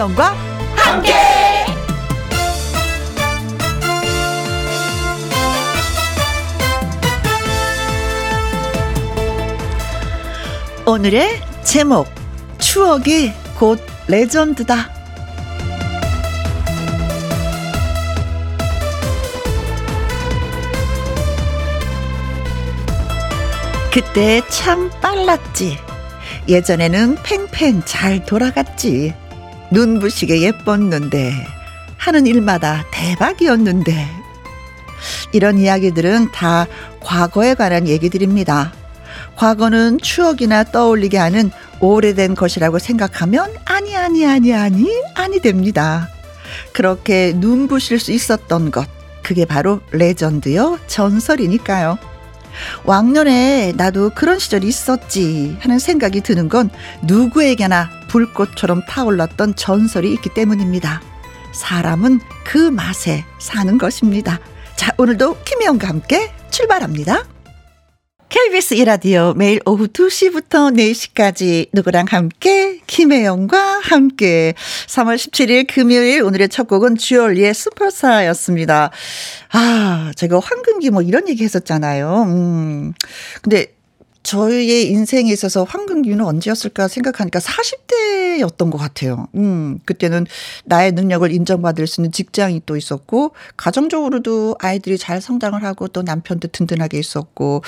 김혜영과 함께. 오늘의 제목 추억이 곧 레전드다. 그때 참 빨랐지. 예전에는 팽팽 잘 돌아갔지. 눈부시게 예뻤는데, 하는 일마다 대박이었는데. 이런 이야기들은 다 과거에 관한 얘기들입니다. 과거는 추억이나 떠올리게 하는 오래된 것이라고 생각하면 아니, 아니, 아니, 아니, 아니 됩니다. 그렇게 눈부실 수 있었던 것. 그게 바로 레전드요, 전설이니까요. 왕년에 나도 그런 시절이 있었지 하는 생각이 드는 건 누구에게나 불꽃처럼 타올랐던 전설이 있기 때문입니다. 사람은 그 맛에 사는 것입니다. 자, 오늘도 김혜영과 함께 출발합니다. KBS 이라디오 매일 오후 2시부터 4시까지 누구랑 함께 김혜영과 함께 3월 17일 금요일 오늘의 첫 곡은 주얼리의 슈퍼스타였습니다. 아, 제가 황금기 뭐 이런 얘기 했었잖아요. 음. 근데 저의 인생에 있어서 황금기는 언제였을까 생각하니까 40대였던 것 같아요. 음, 그때는 나의 능력을 인정받을 수 있는 직장이 또 있었고, 가정적으로도 아이들이 잘 성장을 하고 또 남편도 든든하게 있었고,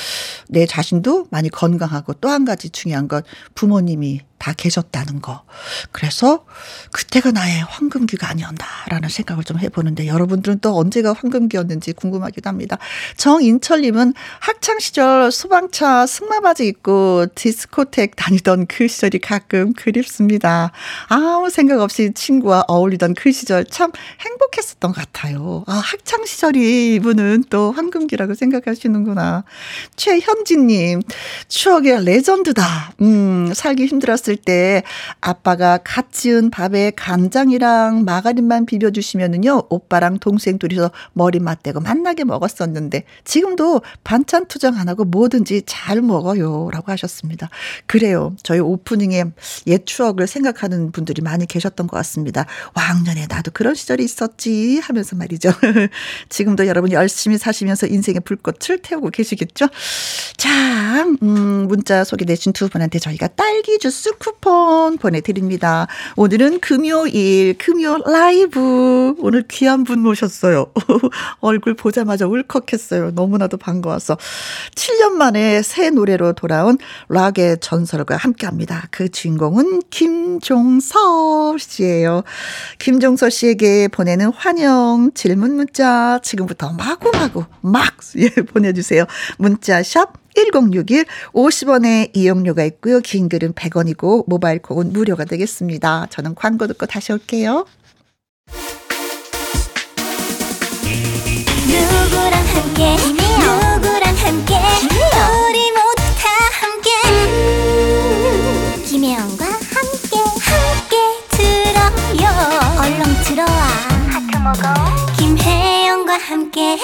내 자신도 많이 건강하고 또 한 가지 중요한 건 부모님이 다 계셨다는 거. 그래서 그때가 나의 황금기가 아니었나라는 생각을 좀 해보는데 여러분들은 또 언제가 황금기였는지 궁금하기도 합니다. 정인철님은 학창 시절 소방차 승마바지 입고 디스코텍 다니던 그 시절이 가끔 그립습니다. 아무 생각 없이 친구와 어울리던 그 시절 참 행복했었던 것 같아요. 아, 학창 시절이 이분은 또 황금기라고 생각하시는구나. 최현진님, 추억의 레전드다. 음, 살기 힘들었을 어렸을 때 아빠가 갓 지은 밥에 간장이랑 마가린만 비벼주시면은요, 오빠랑 동생 둘이서 머리 맞대고 만나게 먹었었는데, 지금도 반찬 투정 안 하고 뭐든지 잘 먹어요. 라고 하셨습니다. 그래요. 저희 오프닝에 옛 추억을 생각하는 분들이 많이 계셨던 것 같습니다. 왕년에 나도 그런 시절이 있었지 하면서 말이죠. 지금도 여러분 열심히 사시면서 인생의 불꽃을 태우고 계시겠죠? 자, 음, 문자 소개되신 두 분한테 저희가 딸기 주스 쿠폰 보내드립니다. 오늘은 금요일, 금요 라이브. 오늘 귀한 분 모셨어요. 얼굴 보자마자 울컥했어요. 너무나도 반가워서. 7년 만에 새 노래로 돌아온 락의 전설과 함께 합니다. 그 주인공은 김종서 씨예요. 김종서 씨에게 보내는 환영 질문 문자 지금부터 마구마구 막 예, 보내주세요. 문자 샵 1061 50원의 이용료가 있고요. 긴 글은 100원이고 모바일 콕은 무료가 되겠습니다. 저는 광고 듣고 다시 올게요. 누구랑 함께? 누구랑 함께? 우리 모두 다 함께. 음, 김혜영과 함께 함께 들어요. 얼렁 들어와. 하트 먹어. 김혜영과 함께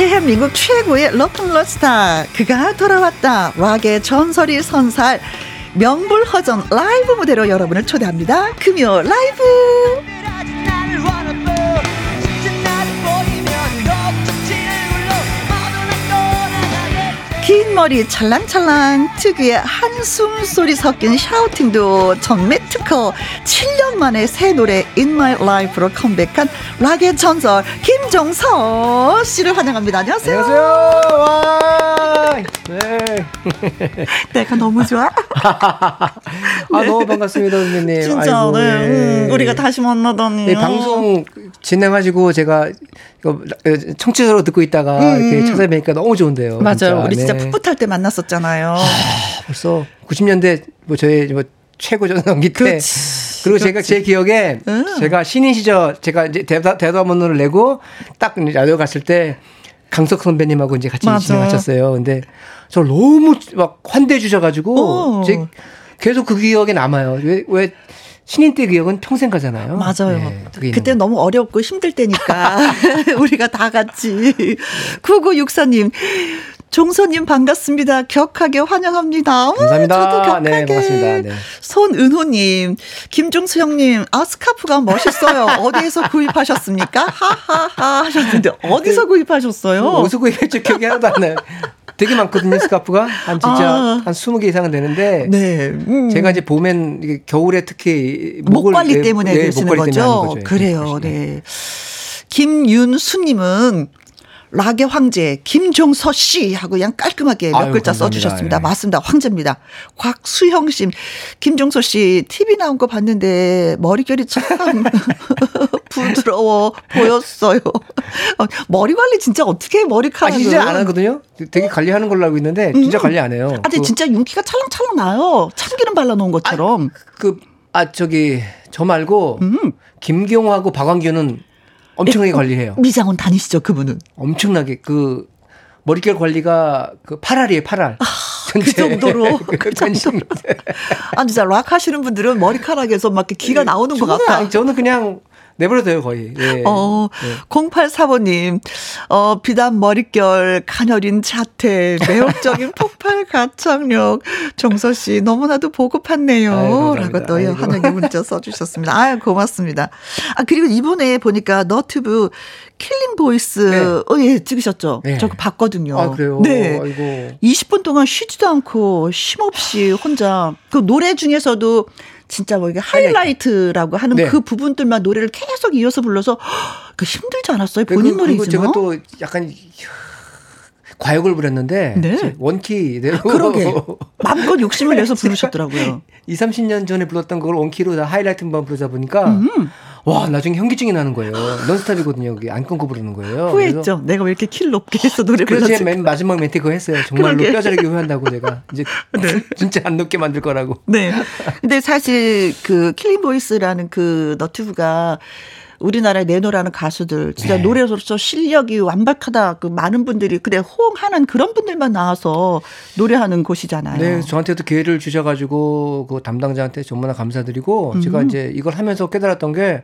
대한민국 최고의 로큰롤스타. 그가 돌아왔다. 락의 전설이 선사할 명불허전 라이브 무대로 여러분을 초대합니다. 금요 라이브 긴 머리 찰랑찰랑 특유의 한숨 소리 섞인 샤우팅도 정매 특허 7년 만에 새 노래 In My Life로 컴백한 락의 전설 김종서 씨를 환영합니다. 안녕하세요. 안녕하세요. 와. 네. 내가 너무 좋아. 아 너무 반갑습니다, 선생님. 진짜 아이고, 네. 네. 음, 우리가 다시 만나다니. 네, 방송 진행하시고 제가 청취자로 듣고 있다가 음. 이렇게 찾아뵈니까 너무 좋은데요. 맞아요. 진짜. 우리 진짜 네. 풋풋할 때 만났었잖아요. 아, 벌써 90년대 뭐 저희 뭐 최고 전성기 때. 그치, 그리고 그렇지. 제가 제 기억에 응. 제가 신인 시절 제가 이제 대다 대담원을 내고 딱 라디오 갔을 때 강석 선배님하고 이제 같이 진행하셨어요. 근데 저 너무 막 환대해 주셔가지고 제 계속 그 기억에 남아요. 왜, 왜 신인 때 기억은 평생 가잖아요. 맞아요. 네, 그때 너무 어렵고 힘들 때니까 우리가 다 같이. 9964님. 종소님 반갑습니다. 격하게 환영합니다. 감사합니다. 오, 저도 격하게. 네, 반갑습니다. 네. 손은호님, 김종수 형님, 아 스카프가 멋있어요. 어디에서 구입하셨습니까? 하하하 하셨는데 어디서 그, 구입하셨어요? 어디서 구입했죠? 기억이 하나도 안 나요. 되게 많거든요, 스카프가. 한 진짜 아. 한 20개 이상은 되는데. 네. 음. 제가 이제 봄엔 겨울에 특히 목 관리 네, 때문에 네, 그러시는 거죠? 거죠. 그래요. 네. 김윤수 님은 락의 황제 김종서 씨 하고 그냥 깔끔하게 몇 아유, 글자 감사합니다. 써주셨습니다. 예. 맞습니다. 황제입니다. 곽수형 씨, 김종서 씨 TV 나온 거 봤는데 머릿결이 참 부드러워 보였어요. 어, 머리 관리 진짜 어떻게 머리카락? 아, 진짜 안 하거든요. 되게 관리하는 걸로 알고 있는데 진짜 음. 관리 안 해요. 아, 근데 그, 진짜 윤기가 찰랑찰랑 나요. 참기름 발라놓은 것처럼. 아, 그, 아 저기 저 말고 음. 김경호하고 박완규는 엄청나게 관리해요. 미장원 다니시죠, 그분은? 엄청나게 그 머릿결 관리가 그 8알이에요, 8알. 아, 그 정도로. 그 정도로. 아, 진짜 락 하시는 분들은 머리카락에서 막 기가 나오는 것 같아. 저는 그냥 내버려둬요, 거의. 예. 어, 예. 0845님, 어, 비단 머릿결, 가녀린 자태, 매혹적인 폭발 가창력. 정서 씨, 너무나도. 아유, 라고 또 환영의 문자 써주셨습니다. 아유, 고맙습니다. 아, 그리고 이번에 보니까 너튜브 Killing Voice, 네. 어, 예, 찍으셨죠? 네. 저거 봤거든요. 아, 그래요? 네. 아이고. 20분 동안 쉬지도 않고 쉼없이 혼자 그 노래 중에서도 진짜 뭐 이게 하이라이트라고 하는 네. 그 부분들만 노래를 계속 이어서 불러서 그 힘들지 않았어요? 본인 노래이지만. 제가 또 약간 과욕을 부렸는데 네. 원키대로 아, 그러게 마음껏 욕심을 내서 부르셨더라고요. 2, 30년 전에 불렀던 걸 원키로 다 하이라이트만 부르다 보니까 음. 와 나중에 현기증이 나는 거예요. 넌스탑이거든요. 여기 안 끊고 부르는 거예요. 후회했죠. 내가 왜 이렇게 키를 높게 해서 노래 불렀지. 그래서 제맨 마지막 멘트 그거 했어요. 정말로 뼈저리게 후회한다고 제가 이제 네. 진짜 안 높게 만들 거라고. 네. 근데 사실 그 Killing Voice라는 그 너튜브가 우리나라에 내노라는 가수들 진짜 네. 노래로서 실력이 완벽하다 그 많은 분들이 그래 호응하는 그런 분들만 나와서 노래하는 곳이잖아요. 네, 저한테도 기회를 주셔가지고 그 담당자한테 정말 감사드리고 음. 제가 이제 이걸 하면서 깨달았던 게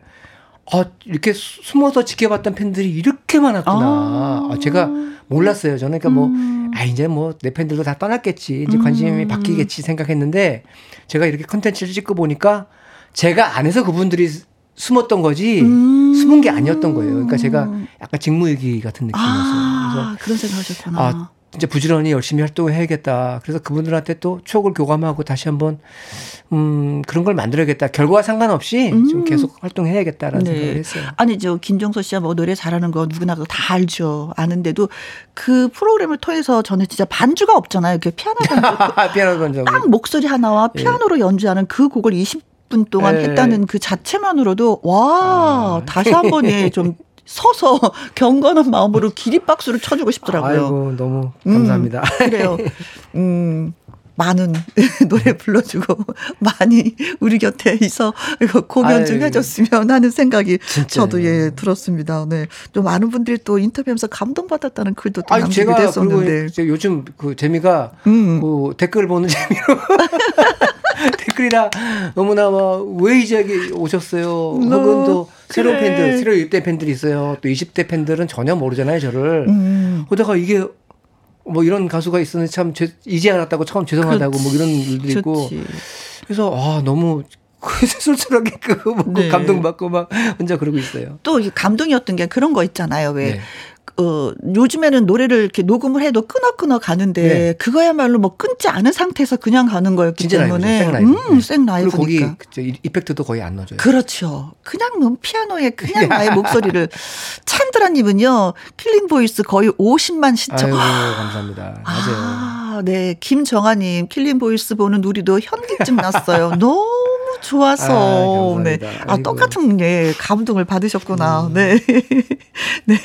아, 이렇게 숨어서 지켜봤던 팬들이 이렇게 많았구나. 아. 아 제가 몰랐어요. 저는 그러니까 뭐, 음. 아, 이제 뭐, 내 팬들도 다 떠났겠지. 이제 관심이 음. 바뀌겠지 생각했는데, 제가 이렇게 컨텐츠를 찍고 보니까, 제가 안에서 그분들이 숨었던 거지 음. 숨은 게 아니었던 거예요. 그러니까 제가 약간 직무유기 같은 느낌이었어요. 아, 그런 생각하셨구나. 아, 진짜 부지런히 열심히 활동을 해야겠다. 그래서 그분들한테 또 추억을 교감하고 다시 한번 음 그런 걸 만들어야겠다. 결과와 상관없이 음. 좀 계속 활동해야겠다라는 네. 생각을 했어요. 아니 저 김정서 씨가 뭐 노래 잘하는 거 누구나 다 알죠. 아는데도 그 프로그램을 통해서 저는 진짜 반주가 없잖아요. 그 피아노 반주. 피아노 반주. 딱 목소리 하나와 예. 피아노로 예. 연주하는 그 곡을 20 분 동안 네. 했다는 그 자체만으로도 와 아. 다시 한번 예좀 서서 경건한 마음으로 기립박수를 쳐주고 싶더라고요. 아이고 너무 감사합니다. 음, 그래요. 음. 많은 노래 불러주고 많이 우리 곁에 있어 공연 좀 해줬으면 하는 생각이 진짜. 저도 예 들었습니다. 네, 또 많은 분들이 또 인터뷰하면서 감동받았다는 글도 또 남기게 됐었는데 요즘 그 재미가 음. 그 댓글 보는 재미로 댓글이나 너무나 막왜 이제 오셨어요? 혹은 또 새로운 그래. 팬들, 새로 입대 팬들이 있어요. 또 20대 팬들은 전혀 모르잖아요, 저를. 음. 그러다가 이게 뭐 이런 가수가 있었는데 참 이제 알았다고 처음 죄송하다고 그렇지. 뭐 이런 일도 있고. 그래서 아 너무 쏠쏠하게 그 네. 감동받고 막 혼자 그러고 있어요. 또 감동이었던 게 그런 거 있잖아요. 왜 네. 어, 요즘에는 노래를 이렇게 녹음을 해도 끊어끊어 가는데 네. 그거야말로 뭐 끊지 않은 상태에서 그냥 가는 거였기 때문에 생라이브. 음, 생라이브니까. 그리고 거기 effect도 거의 안 넣어줘요. 그렇죠. 그냥 뭐 피아노에 그냥 나의 목소리를 찬드라 님은요 Killing Voice 거의 50만 시청. 아유, 감사합니다. 맞아요. 아, 네 김정아 님 Killing Voice 보는 우리도 현기증 났어요. 너무 좋아서. 아, 네. 아, 똑같은, 예, 감동을 받으셨구나. 음. 네. 네.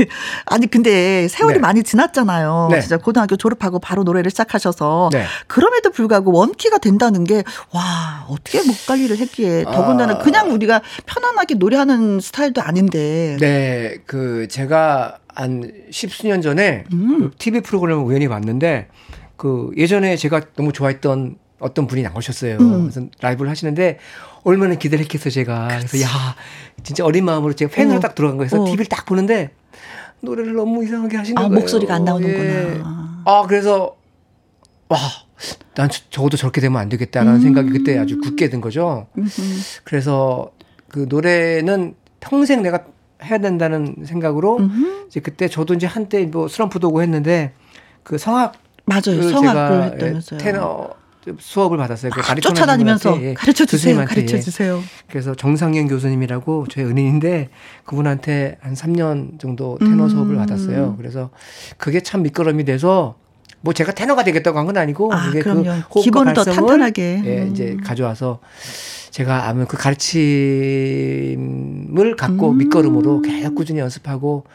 아니, 근데 세월이 네. 많이 지났잖아요. 네. 진짜 고등학교 졸업하고 바로 노래를 시작하셔서. 네. 그럼에도 불구하고 원키가 된다는 게, 와, 어떻게 목 관리를 했기에. 더군다나 아. 그냥 우리가 편안하게 노래하는 스타일도 아닌데. 네. 그, 제가 한 십수년 전에 음. 그 TV 프로그램을 우연히 봤는데, 그 예전에 제가 너무 좋아했던 어떤 분이 나오셨어요. 음. 그래서 라이브를 하시는데 얼마나 기대를 했겠어요, 제가. 그치. 그래서 야, 진짜 어린 마음으로 제가 팬으로 어. 딱 들어간 거예요. 그래서 어. TV를 딱 보는데 노래를 너무 이상하게 하시는 아, 거예요. 목소리가 안 나오는구나. 예. 아, 그래서 와, 난 적어도 저렇게 되면 안 되겠다라는 음. 생각이 그때 아주 굳게 든 거죠. 그래서 그 노래는 평생 내가 해야 된다는 생각으로 음흠. 이제 그때 저도 이제 한때 뭐 슬럼프도 오고 했는데 그 성악 맞아요. 성악을 했다면서요. 테너 수업을 받았어요. 그 아, 쫓아다니면서 예, 가르쳐 주세요. 가르쳐 주세요. 그래서 정상현 교수님이라고 저희 은인인데 그분한테 한 3년 정도 테너 음. 수업을 받았어요. 그래서 그게 참 밑거름이 돼서 뭐 제가 테너가 되겠다고 한 건 아니고 아, 이게 그 기본을 더 탄탄하게 예, 이제 음. 가져와서 제가 아무 그 가르침을 갖고 음. 밑거름으로 계속 꾸준히 연습하고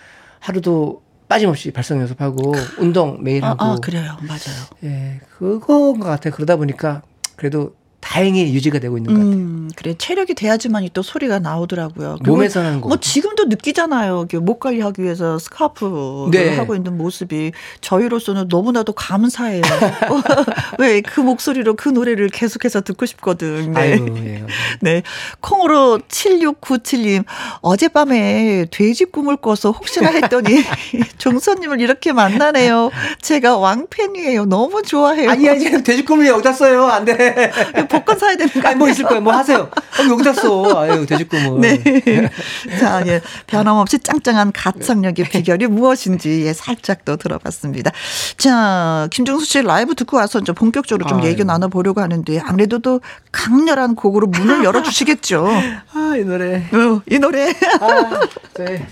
하루도 빠짐없이 발성 연습하고 운동 매일 하고. 아, 아 그래요, 맞아요. 예, 그거인 것 같아요. 그러다 보니까 그래도 다행히 유지가 되고 있는 것 같아요. 음, 그래 체력이 돼야지만이 또 소리가 나오더라고요. 몸에서 하는 거. 뭐 지금도 느끼잖아요. 목 관리하기 위해서 스카프를 네. 하고 있는 모습이 저희로서는 너무나도 감사해요. 왜 그 목소리로 그 노래를 계속해서 듣고 싶거든. 네. 아유, 예, 네. 콩으로 7697님 어젯밤에 돼지 꿈을 꿔서 혹시나 했더니 종선님을 이렇게 만나네요. 제가 왕팬이에요. 너무 좋아해요. 아니 아니 돼지 꿈을 여기다 써요. 안 돼. 복권 사야 되는 거 아니, 뭐 있을 거예요. 뭐 하세요. 어, 여기다 써. 아유, 돼지꿈을. 네. 자, 예. 변함없이 짱짱한 가창력의 비결이 무엇인지 예, 살짝 더 들어봤습니다. 자, 김종수 씨 라이브 듣고 와서 이제 본격적으로 좀 아유. 얘기 나눠보려고 하는데 아무래도 또 강렬한 곡으로 문을 열어주시겠죠. 아, 이 노래. 어, 이 노래. 아, 네.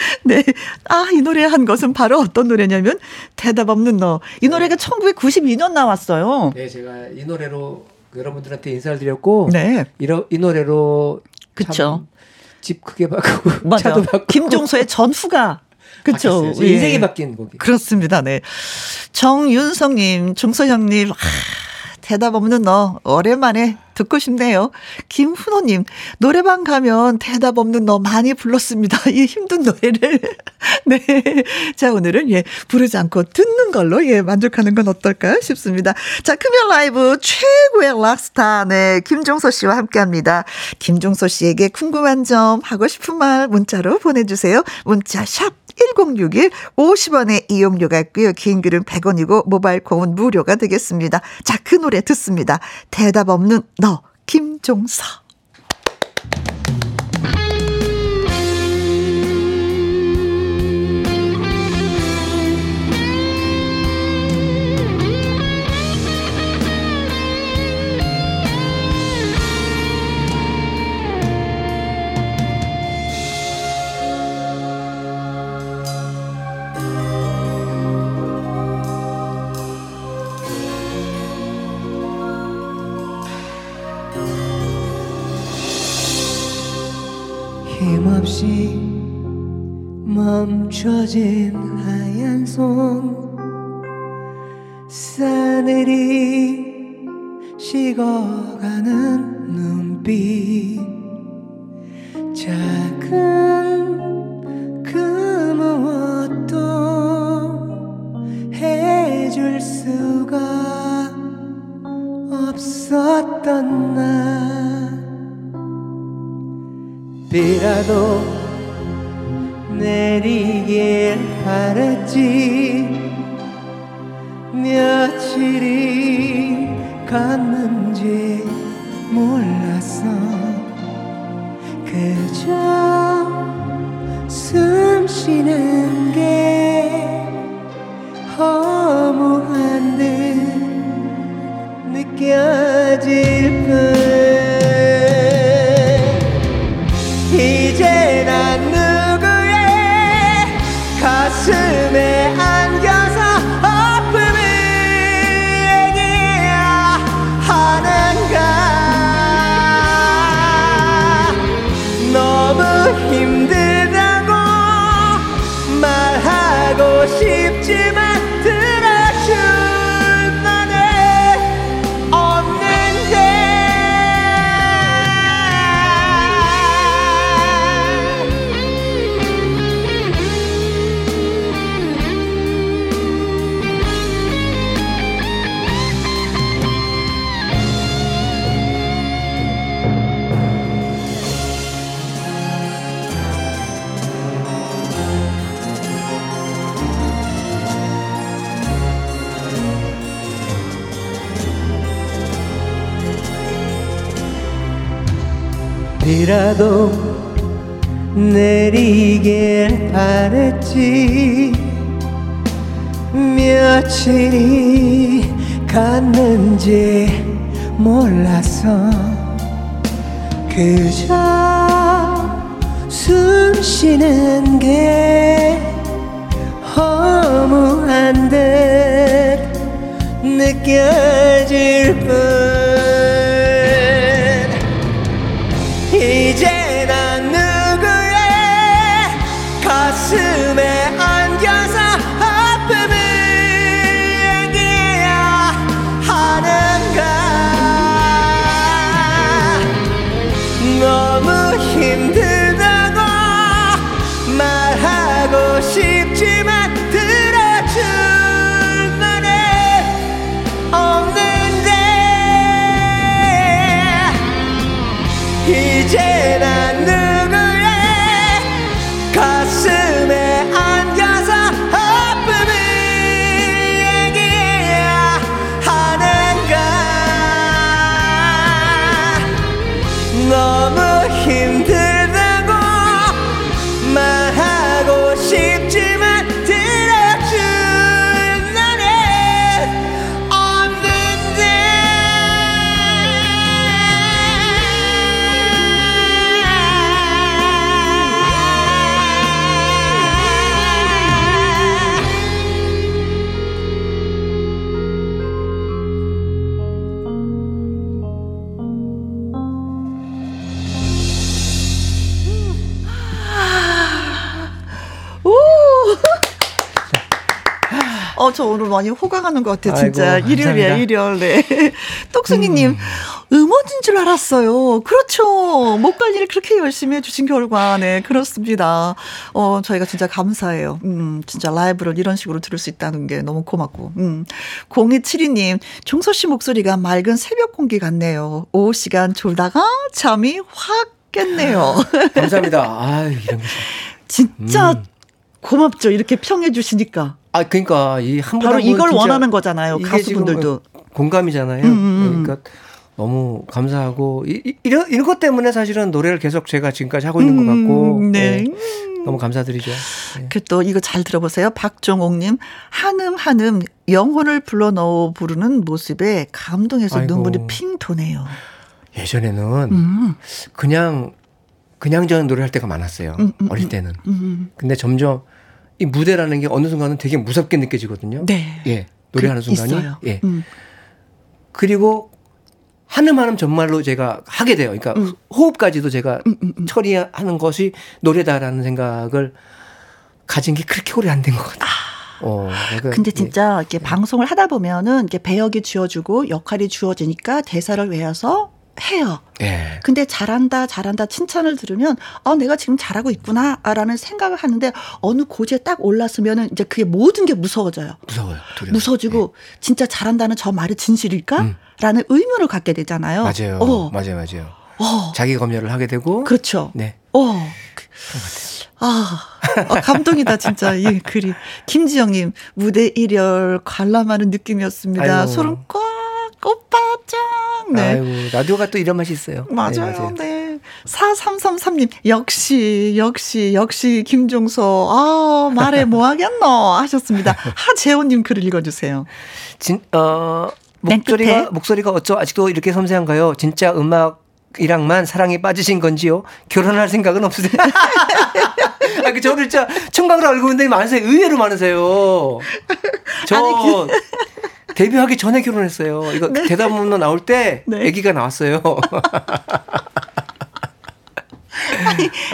네. 아, 이 노래 한 것은 바로 어떤 노래냐면 대답 없는 너. 이 노래가 1992년 나왔어요. 네, 제가 이 노래로 여러분들한테 인사를 드렸고 네. 이러, 이 노래로 그쵸. 집 크게 바꾸고 맞아. 차도 바꾸고 김종서의 전후가 그렇죠. 인생이 예. 바뀐 곡이. 그렇습니다. 네. 정윤성님, 종서형님, 아, 대답 없는 너 오랜만에 듣고 싶네요. 김훈호님 노래방 가면 대답 없는 너 많이 불렀습니다. 이 힘든 노래를 네. 자 오늘은 예 부르지 않고 듣는 걸로 예 만족하는 건 어떨까 싶습니다. 자 금연 라이브 최고의 락스타 네 김종서 씨와 함께 합니다. 김종서 씨에게 궁금한 점 하고 싶은 말 문자로 보내주세요. 문자 샵 1061 50원의 이용료가 있고요. 긴 글은 100원이고 모바일 콩은 무료가 되겠습니다. 자, 그 노래 듣습니다. 대답 없는 너 김종서 멈춰진 하얀 손. 싸늘이 식어가는 눈빛. 작은 그 무엇도 해줄 수가 없었던 날 비라도 내리길 바랬지. 며칠이 갔는지 몰랐어 그저 숨 쉬는 게 허무한 듯 느껴질 뿐 비라도 내리길 바랬지. 며칠이 갔는지 몰라서 그저 숨 쉬는 게 허무한 듯 느껴질 뿐 오늘 많이 호강하는 것 같아요, 진짜. 아이고, 일요일이야. 일요일. 네. 똑순이님, 음. 원인 줄 알았어요. 그렇죠. 목 관리를 그렇게 열심히 해주신 결과, 네, 그렇습니다. 어, 저희가 진짜 감사해요. 음, 진짜 라이브를 이런 식으로 들을 수 있다는 게 너무 고맙고. 음. 0272님, 종서 씨 목소리가 맑은 새벽 공기 같네요. 오후 시간 졸다가 잠이 확 깼네요. 감사합니다. 아 이런 거. 진짜 음. 고맙죠. 이렇게 평해 주시니까. 아 그러니까 이한 바로 이걸 원하는 거잖아요. 가수분들도. 공감이잖아요. 음, 음. 그러니까 너무 감사하고 이, 이, 이런 이런 것 때문에 사실은 노래를 계속 제가 지금까지 하고 있는 것 같고 음, 네. 네. 너무 감사드리죠. 네. 그또 이거 잘 들어보세요. 박종옥님 한음 한음 영혼을 불러 넣어 부르는 모습에 감동해서 아이고. 눈물이 핑 도네요. 예전에는 음, 그냥 그냥 저는 노래할 때가 많았어요. 음, 음, 어릴 때는. 음. 근데 점점 이 무대라는 게 어느 순간은 되게 무섭게 느껴지거든요. 네. 예. 노래하는 그, 순간이. 있어요. 예. 음, 그리고 한음 한음 정말로 제가 하게 돼요. 그러니까 음. 호흡까지도 제가 음, 음, 음. 처리하는 것이 노래다라는 생각을 가진 게 그렇게 오래 안 된 것 같아요. 어, 그러니까 근데 예. 진짜 이렇게 방송을 하다 보면은 이렇게 배역이 주어지고 역할이 주어지니까 대사를 외워서 해요. 예. 근데 잘한다, 잘한다 칭찬을 들으면 아 내가 지금 잘하고 있구나라는 생각을 하는데 어느 고지에 딱 올랐으면은 이제 그게 모든 게 무서워져요. 무서워요. 두려워. 무서워지고 진짜 잘한다는 저 말이 진실일까? 라는 의문을 갖게 되잖아요. 예. 맞아요. 어, 맞아요. 맞아요. 어, 자기 검열을 하게 되고 그렇죠. 네. 어. 아, 아, 감동이다, 진짜, 이 글이. 김지영님, 무대 일열 관람하는 느낌이었습니다. 아이고. 소름 꽉, 짱! 네. 아이고, 라디오가 또 이런 맛이 있어요. 맞아요. 네, 네. 4333님, 역시, 역시, 역시, 김종서. 아, 말해 뭐 하겠노? 하셨습니다. 하재호님 글을 읽어주세요. 진, 어? 목소리가, 목소리가 어쩌 아직도 이렇게 섬세한가요? 진짜 음악 이랑만 사랑에 빠지신 건지요? 결혼할 생각은 없으세요? 아, 그, 저를 진짜 청각으로 알고 있는데 많으세요. 의외로 많으세요. 저, 아니, 데뷔하기 전에 결혼했어요. 이거 대답 문로 나올 때 네. 아기가 나왔어요.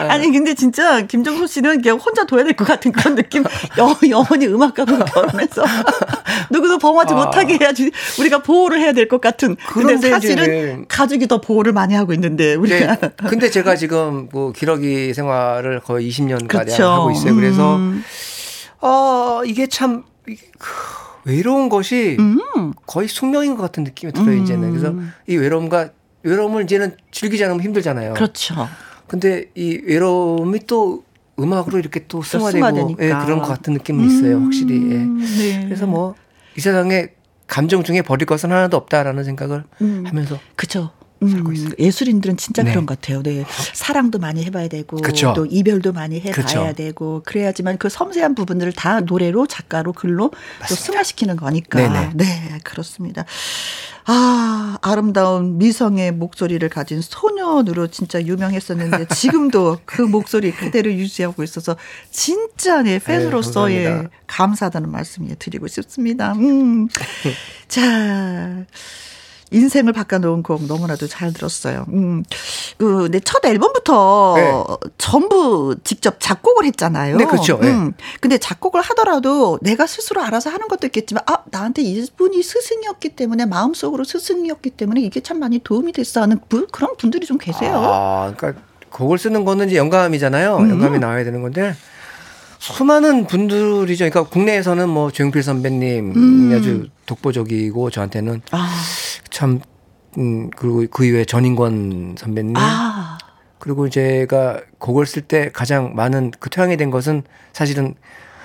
아니, 근데 진짜 김종서 씨는 그냥 혼자 둬야 될 것 같은 그런 느낌. 여, 영원히 음악가로 결혼해서 누구도 범하지 아. 못하게 해야지 우리가 보호를 해야 될 것 같은. 근데 사실은 가족이 더 보호를 많이 하고 있는데 우리가. 네. 근데 제가 지금 뭐 기러기 생활을 거의 20년 가량 그렇죠. 하고 있어요. 그래서 음. 어, 이게 참 이- 그, 외로운 것이 음. 거의 숙명인 것 같은 느낌이 들어요, 이제는. 그래서 이 외로움과 외로움을 이제는 즐기지 않으면 힘들잖아요. 그렇죠. 근데 이 외로움이 또 음악으로 이렇게 또 승화되고. 예, 그런 것 같은 느낌은 있어요, 확실히. 예. 음, 네. 그래서 뭐 이 세상에 감정 중에 버릴 것은 하나도 없다라는 생각을 음. 하면서 그쵸. 살고 있어요. 예술인들은 진짜 네. 그런 것 같아요. 네. 사랑도 많이 해봐야 되고 그쵸. 또 이별도 많이 해봐야 그쵸. 되고 그래야지만 그 섬세한 부분들을 다 노래로 작가로 글로 맞습니다. 또 승화시키는 거니까. 네네. 네, 그렇습니다. 아, 아름다운 미성의 목소리를 가진 소년으로 진짜 유명했었는데 지금도 그 목소리 그대로 유지하고 있어서 진짜 내 네, 팬으로서의 에이, 감사하다는 말씀 드리고 싶습니다. 음. 자. 인생을 바꿔놓은 곡 너무나도 잘 들었어요. 음, 그, 내 첫 앨범부터 네. 전부 직접 작곡을 했잖아요. 네, 그렇죠. 네. 음, 근데 작곡을 하더라도 내가 스스로 알아서 하는 것도 있겠지만, 아, 나한테 이분이 스승이었기 때문에, 마음속으로 스승이었기 때문에 이게 참 많이 도움이 됐어 하는 부, 그런 분들이 좀 계세요. 아, 그러니까 곡을 쓰는 거는 이제 영감이잖아요. 음. 영감이 나와야 되는 건데. 수많은 분들이죠. 그러니까 국내에서는 뭐 조용필 선배님 음. 아주 독보적이고 저한테는 아. 참, 음, 그리고 그 이후에 전인권 선배님. 아. 그리고 제가 곡을 쓸 때 가장 많은 그 토양이 된 것은 사실은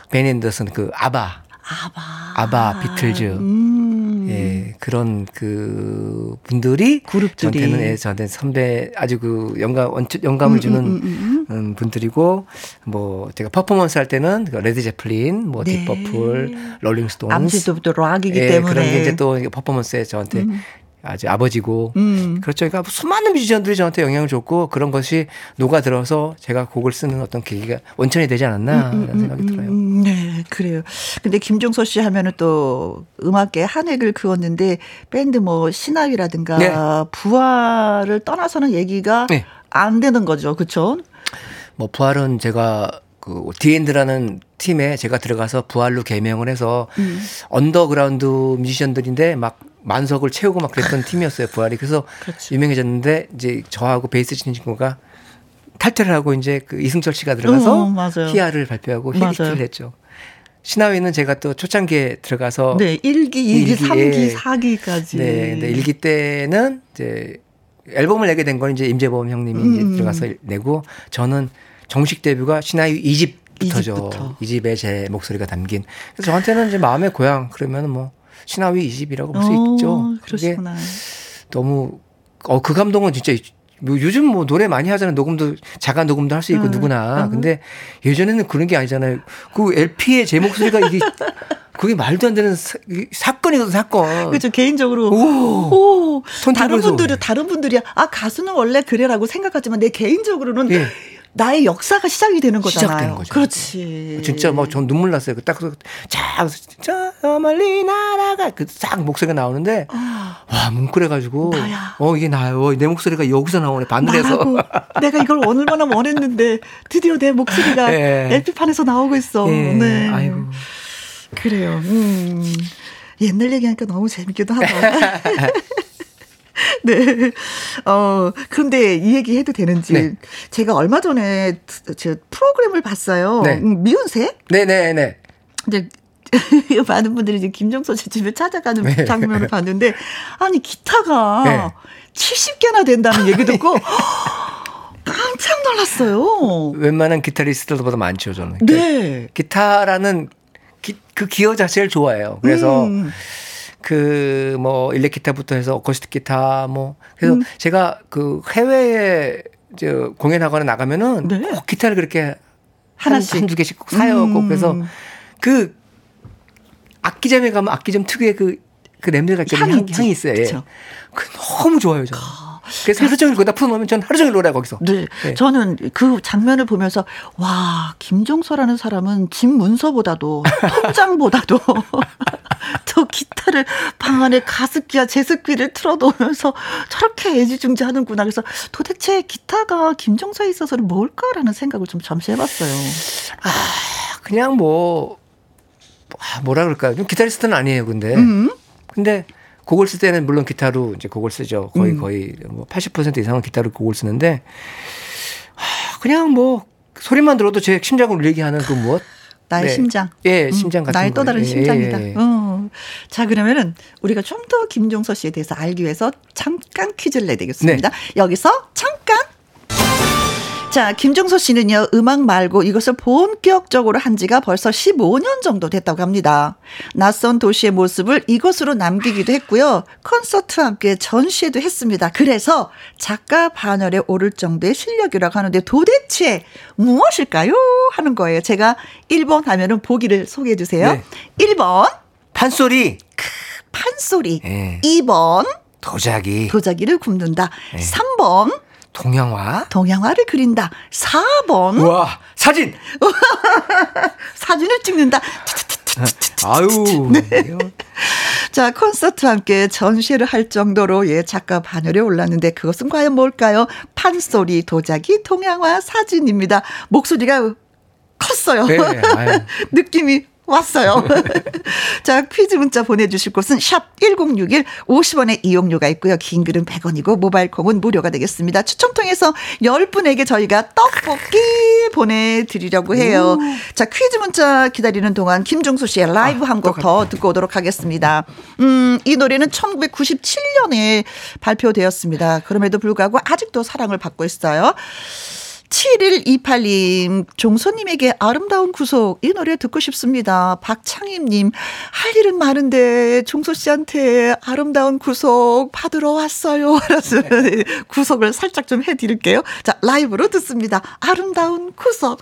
베니 앤더슨 그 아바. 아바. 아바 비틀즈. 음. 예, 그런 그 분들이 그룹들이 저한테는 예, 저한테 선배 아주 그 영감 영감을 음, 주는 음, 음, 음, 음. 분들이고 뭐 제가 퍼포먼스 할 때는 그 레드 제플린, 뭐 네. 딥퍼플, 롤링스톤스 암시도부터 락이기 예, 때문에 그런 게 이제 또 퍼포먼스에 저한테 아주 아버지고 음. 그렇죠. 그러니까 수많은 뮤지션들이 저한테 영향을 줬고 그런 것이 녹아 들어서 제가 곡을 쓰는 어떤 계기가 원천이 되지 않았나 음, 음, 생각이 들어요. 음, 네, 그래요. 근데 김종서 씨 하면은 또 음악계 한 획을 그었는데 밴드 뭐 시나위라든가 네. 부활을 떠나서는 얘기가 네. 안 되는 거죠. 그렇죠? 뭐 부활은 제가 그 디엔드라는 팀에 제가 들어가서 부활로 개명을 해서 음. 언더그라운드 뮤지션들인데 막 만석을 채우고 막 그랬던 팀이었어요 부활이 그래서 그렇죠. 유명해졌는데 이제 저하고 베이스 치는 친구가 탈퇴를 하고 이제 그 이승철 씨가 들어가서 어, 희야를 발표하고 히트를 했죠. 시나위는 제가 또 초창기에 들어가서 네, 1기, 2기, 3기, 4기까지. 네, 네, 1기 때는 이제 앨범을 내게 된 건 이제 임재범 형님이 음. 이제 들어가서 내고 저는 정식 데뷔가 시나위 2집부터죠. 2집에 제 목소리가 담긴. 그래서 저한테는 이제 마음의 고향 그러면 뭐 신화위 20이라고 볼 수 있죠. 그러시구나. 너무 어 그 감동은 진짜 뭐 요즘 뭐 노래 많이 하잖아요. 녹음도 자가 녹음도 할 수 있고 음, 누구나. 음. 근데 예전에는 그런 게 아니잖아요. 그 LP의 제 목소리가 이게 그게 말도 안 되는 사, 건이거든 사건. 그렇죠. 개인적으로 오, 오 다른 분들이 다른 분들이 아 가수는 원래 그래라고 생각하지만 내 개인적으로는 예. 나의 역사가 시작이 되는 거잖아요. 시작되는 거죠. 그렇지. 진짜 뭐전 눈물 났어요. 그딱 자, 저 멀리 날아가 그싹 목소리가 나오는데 아. 와 뭉클해가지고 나야. 어 이게 나요. 내 목소리가 여기서 나오네 바늘에서. 내가 이걸 얼마나 원했는데 드디어 내 목소리가 네. LP판에서 나오고 있어. 네. 네. 아이고. 그래요. 음. 옛날 얘기하니까 너무 재밌기도 하다. 네. 어, 그런데 이 얘기 해도 되는지. 네. 제가 얼마 전에 저 프로그램을 봤어요. 네. 음, 미운새? 네네네. 네. 근데 많은 분들이 이제 김종서 씨 집에 찾아가는 네. 장면을 봤는데, 아니, 기타가 네. 70개나 된다는 얘기 듣고, 깜짝 놀랐어요. 웬만한 기타리스트들보다 많죠, 저는. 네. 기타라는 기, 그 기어 자체를 좋아해요. 그래서 음. 그 뭐 일렉 기타부터 해서 어쿠스틱 기타 뭐 그래서 음. 제가 그 해외에 저 공연하거나 나가면은 네. 꼭 기타를 그렇게 하나씩 한두 개씩 꼭 사요. 음. 꼭 그래서 그 악기점에 가면 악기점 특유의 그, 그 냄새가 향이, 향, 향이 있어요. 예. 그 너무 좋아요, 저는. 그래서 하루 종일 거기다 풀어놓으면 전 하루 종일 놀아요, 거기서. 네. 네. 저는 그 장면을 보면서, 와, 김종서라는 사람은 집 문서보다도, 통장보다도, 저 기타를 방 안에 가습기와 제습기를 틀어놓으면서 저렇게 애지중지 하는구나. 그래서 도대체 기타가 김종서에 있어서는 뭘까라는 생각을 좀 잠시 해봤어요. 아, 그냥 뭐, 아, 뭐라 그럴까요? 기타리스트는 아니에요, 근데. 음. 근데 곡을 쓸 때는 물론 기타로 이제 곡을 쓰죠. 거의 음. 거의 뭐 80% 이상은 기타로 곡을 쓰는데 하, 그냥 뭐 소리만 들어도 제 심장을 울리게 하는 그 무엇? 나의 네. 심장. 예, 음, 심장 같은 나의 또 다른 예, 심장이다. 예, 예. 어. 자, 그러면은 우리가 좀 더 김종서 씨에 대해서 알기 위해서 잠깐 퀴즈를 내드리겠습니다. 네. 여기서 잠깐 자, 김종서 씨는요, 음악 말고 이것을 본격적으로 한 지가 벌써 15년 정도 됐다고 합니다. 낯선 도시의 모습을 이것으로 남기기도 했고요. 콘서트와 함께 전시회도 했습니다. 그래서 작가 반열에 오를 정도의 실력이라고 하는데 도대체 무엇일까요? 하는 거예요. 제가 1번 하면은 보기를 소개해 주세요. 네. 1번. 판소리. 판소리. 네. 2번. 도자기. 도자기를 굽는다. 네. 3번. 동양화? 동양화를 그린다. 4번. 와, 사진! 사진을 찍는다. 아유. 네. 자, 콘서트와 함께 전시를 할 정도로 예, 작가 반열에 올랐는데 그것은 과연 뭘까요? 판소리, 도자기, 동양화, 사진입니다. 목소리가 컸어요. 네, 느낌이 왔어요. 자, 퀴즈 문자 보내주실 곳은 샵 1061, 50원의 이용료가 있고요. 긴 글은 100원이고, 모바일 콩은 무료가 되겠습니다. 추첨 통해서 10분에게 저희가 떡볶이 보내드리려고 해요. 오. 자, 퀴즈 문자 기다리는 동안 김종수 씨의 라이브 아, 한곡 더 듣고 오도록 하겠습니다. 음, 이 노래는 1997년에 발표되었습니다. 그럼에도 불구하고 아직도 사랑을 받고 있어요. 7128님, 종소님에게 아름다운 구속, 이 노래 듣고 싶습니다. 박창임님, 할 일은 많은데, 종소 씨한테 아름다운 구속 받으러 왔어요. 그래서 구속을 살짝 좀 해드릴게요. 자, 라이브로 듣습니다. 아름다운 구속.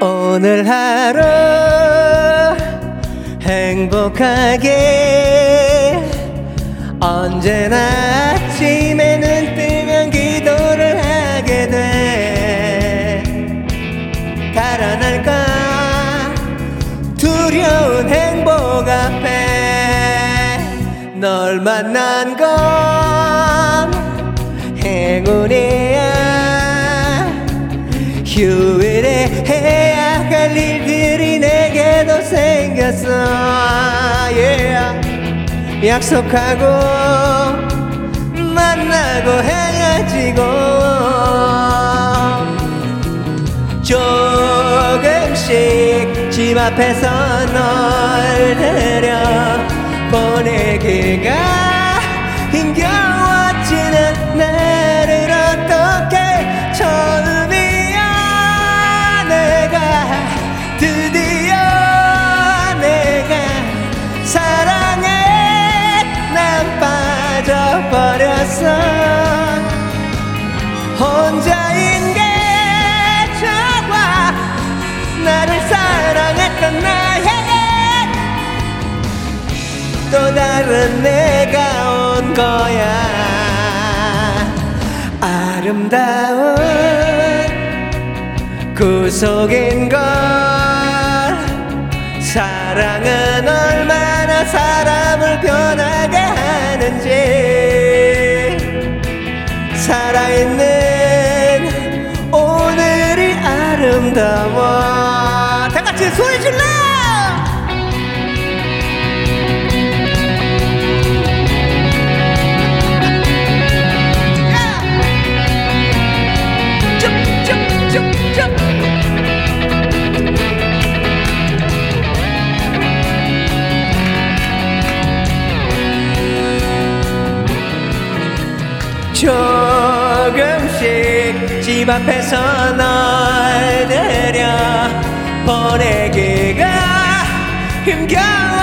오늘 하루 행복하게 언제나 널 만난 건 행운이야 휴일에 해야 할 일들이 내게도 생겼어 yeah. 약속하고 만나고 헤어지고 조금씩 집 앞에서 널 데려 보내기가 또 다른 내가 온 거야. 아름다운 구속인 걸 사랑은 얼마나 사람을 변하게 하는지. 살아있는 오늘이 아름다워 조금씩 집 앞에서 널 데려 보내기가 힘겨워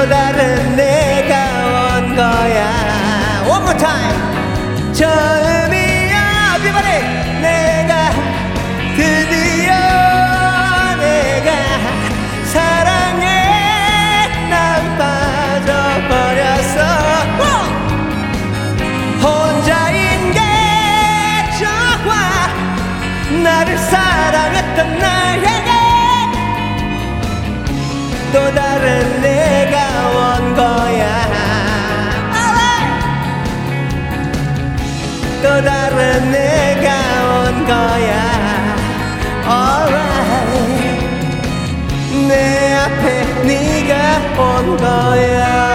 또 다른 내가 온 거야. One more time. 처음이야. Everybody. 내가 드디어 내가 사랑에 난 빠져버렸어. 혼자인 게 좋아. 나를 사랑했 했던 나에게 또 다른 내가 온 거야. 또 다른 내가 온 거야. Alright. 내 앞에 네가 온 거야.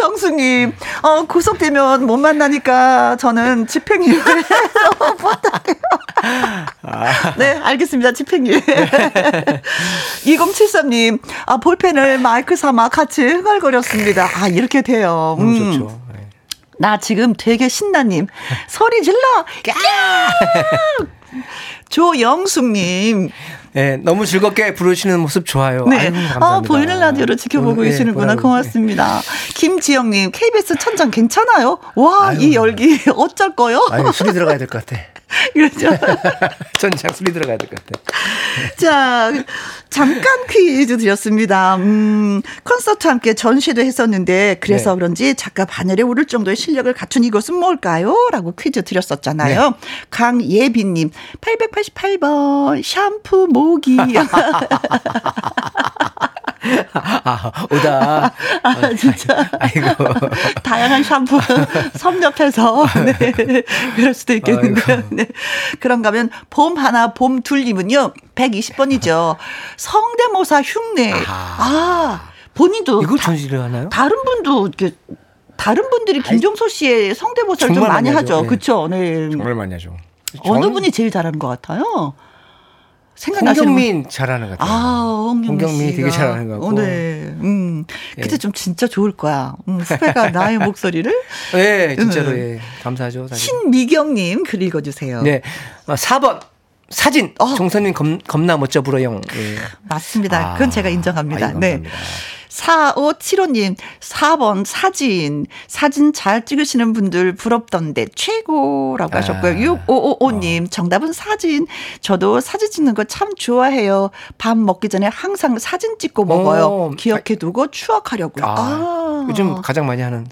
오정수님, 어, 구속되면 못 만나니까 저는 집행유예에서 부탁해요. 아. 네, 알겠습니다. 집행유예. 2073님, 아, 볼펜을 마이크 삼아 같이 흥얼거렸습니다. 아, 이렇게 돼요. 음. 너무 좋죠. 네. 나 지금 되게 신나님. 소리 질러! 조영숙님. 네, 너무 즐겁게 부르시는 모습 좋아요. 네. 아유, 아, 보이는 라디오로 지켜보고 네, 계시는구나. 네, 고맙습니다. 김지영님, KBS 천장 괜찮아요? 와, 아유. 이 열기 어쩔 거요? 아유, 술이 들어가야 될 것 같아. 그렇죠. 천장 술이 들어가야 될 것 같아. 자, 잠깐 퀴즈 드렸습니다. 음, 콘서트 함께 전시도 했었는데 그래서 네. 그런지 작가 반열에 오를 정도의 실력을 갖춘 이것은 뭘까요? 라고 퀴즈 드렸었잖아요. 네. 강예빈님, 888번 샴푸 모기. 아, 오다. 아, 진짜. 아이고. 다양한 샴푸 섭렵해서, 네. 그럴 수도 있겠는데요. 네. 그런가 하면, 봄 하나, 봄 둘님은요, 120번이죠. 성대모사 흉내. 아, 아 본인도. 이걸 전시를 하나요? 다른 분도 이렇게 다른 분들이 김종서 씨의 성대모사를 좀 많이, 많이 하죠. 네. 그렇죠. 네. 정말 많이 하죠. 어느 분이 제일 잘하는 것 같아요? 생각나시는 홍경민 잘하는 것 같아요. 아, 홍경민 되게 잘하는 것 같고. 어, 네. 음. 예. 그때 좀 진짜 좋을 거야. 음, 후배가 나의 목소리를. 네, 진짜로 음. 예. 감사하죠. 사실. 신미경 님 글 읽어 주세요. 네, 4번. 어, 사진 어. 종선님 겁, 겁나 멋져 불어요. 예. 맞습니다. 그건 제가 인정합니다. 아이고, 네. 4575님, 4번 사진. 사진 잘 찍으시는 분들 부럽던데 최고라고 아. 하셨고요. 6555님, 어. 정답은 사진. 저도 사진 찍는 거 참 좋아해요. 밥 먹기 전에 항상 사진 찍고 먹어요. 오. 기억해 두고 추억하려고요. 아. 아. 요즘 가장 많이 하는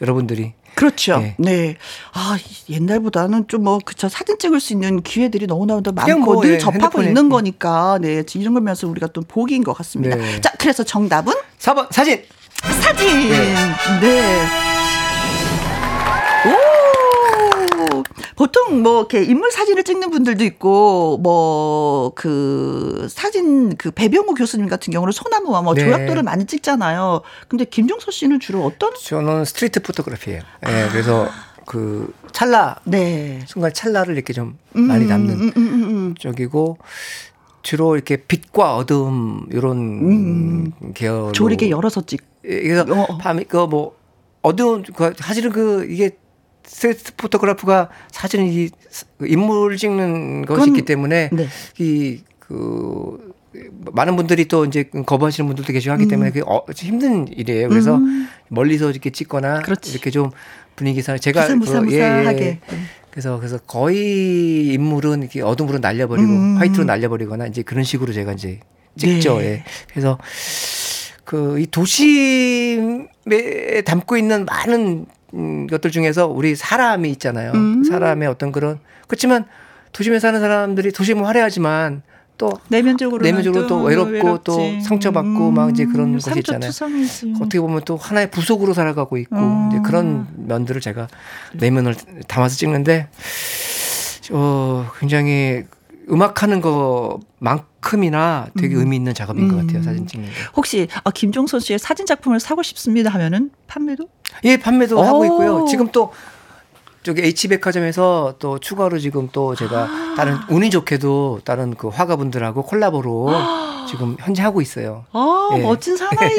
여러분들이 그렇죠. 네. 네. 아, 옛날보다는 좀 뭐, 그쵸. 사진 찍을 수 있는 기회들이 너무나 더 많고 뭐, 늘 예, 접하고 있는 거니까, 네. 이런 걸면서 우리가 또 복인 것 같습니다. 네. 자, 그래서 정답은? 4번, 사진! 사진! 네. 네. 오! 보통 뭐 이렇게 인물 사진을 찍는 분들도 있고 뭐 그 사진 그 배병우 교수님 같은 경우는 소나무와 뭐 네. 조약돌을 많이 찍잖아요. 근데 김종서 씨는 주로 어떤? 저는 street photography예요. 예. 네, 아. 그래서 그 찰나 네. 순간 찰나를 이렇게 좀 음, 많이 담는 음, 음, 음, 음. 쪽이고 주로 이렇게 빛과 어둠 이런 음, 계열 조리개 열어서 찍. 예, 그래서 어. 밤이 그뭐 어두운 그 사실은 그 이게 스트레트 포토그래프가 사실은 이 인물 찍는 것이기 때문에 네. 이그 많은 분들이 또 이제 거부하시는 분들도 계시고 하기 때문에 음. 그게 어, 힘든 일이에요. 그래서 음. 멀리서 이렇게 찍거나 그렇지. 이렇게 좀 분위기상 제가 무사무사하게. 예, 예. 네. 그래서 그래서 거의 인물은 이렇게 어둠으로 날려버리고 음. 화이트로 날려버리거나 이제 그런 식으로 제가 이제 찍죠. 네. 예. 그래서 그 이 도심에 담고 있는 많은 음, 것들 중에서 우리 사람이 있잖아요. 음. 사람의 어떤 그런 그렇지만 도심에 사는 사람들이 도심은 화려하지만 또 내면적으로 내면적으로 또, 또 외롭고 외롭지. 또 상처받고 음. 막 이제 그런 음, 것이 있잖아요. 투성이지. 어떻게 보면 또 하나의 부속으로 살아가고 있고 음. 이제 그런 면들을 제가 내면을 담아서 찍는데 어 굉장히 음악하는 것만 큼이나 되게 음. 의미 있는 작업인 것 같아요. 사진 찍는 게. 혹시 아, 김종선 씨의 사진 작품을 사고 싶습니다 하면은 판매도? 예, 판매도 하고 있고요. 지금 또 저기 H백화점에서 또 추가로 지금 또 제가 아. 다른 운이 좋게도 다른 그 화가분들하고 콜라보로 아. 지금 현재 하고 있어요. 아, 예. 멋진 사나이.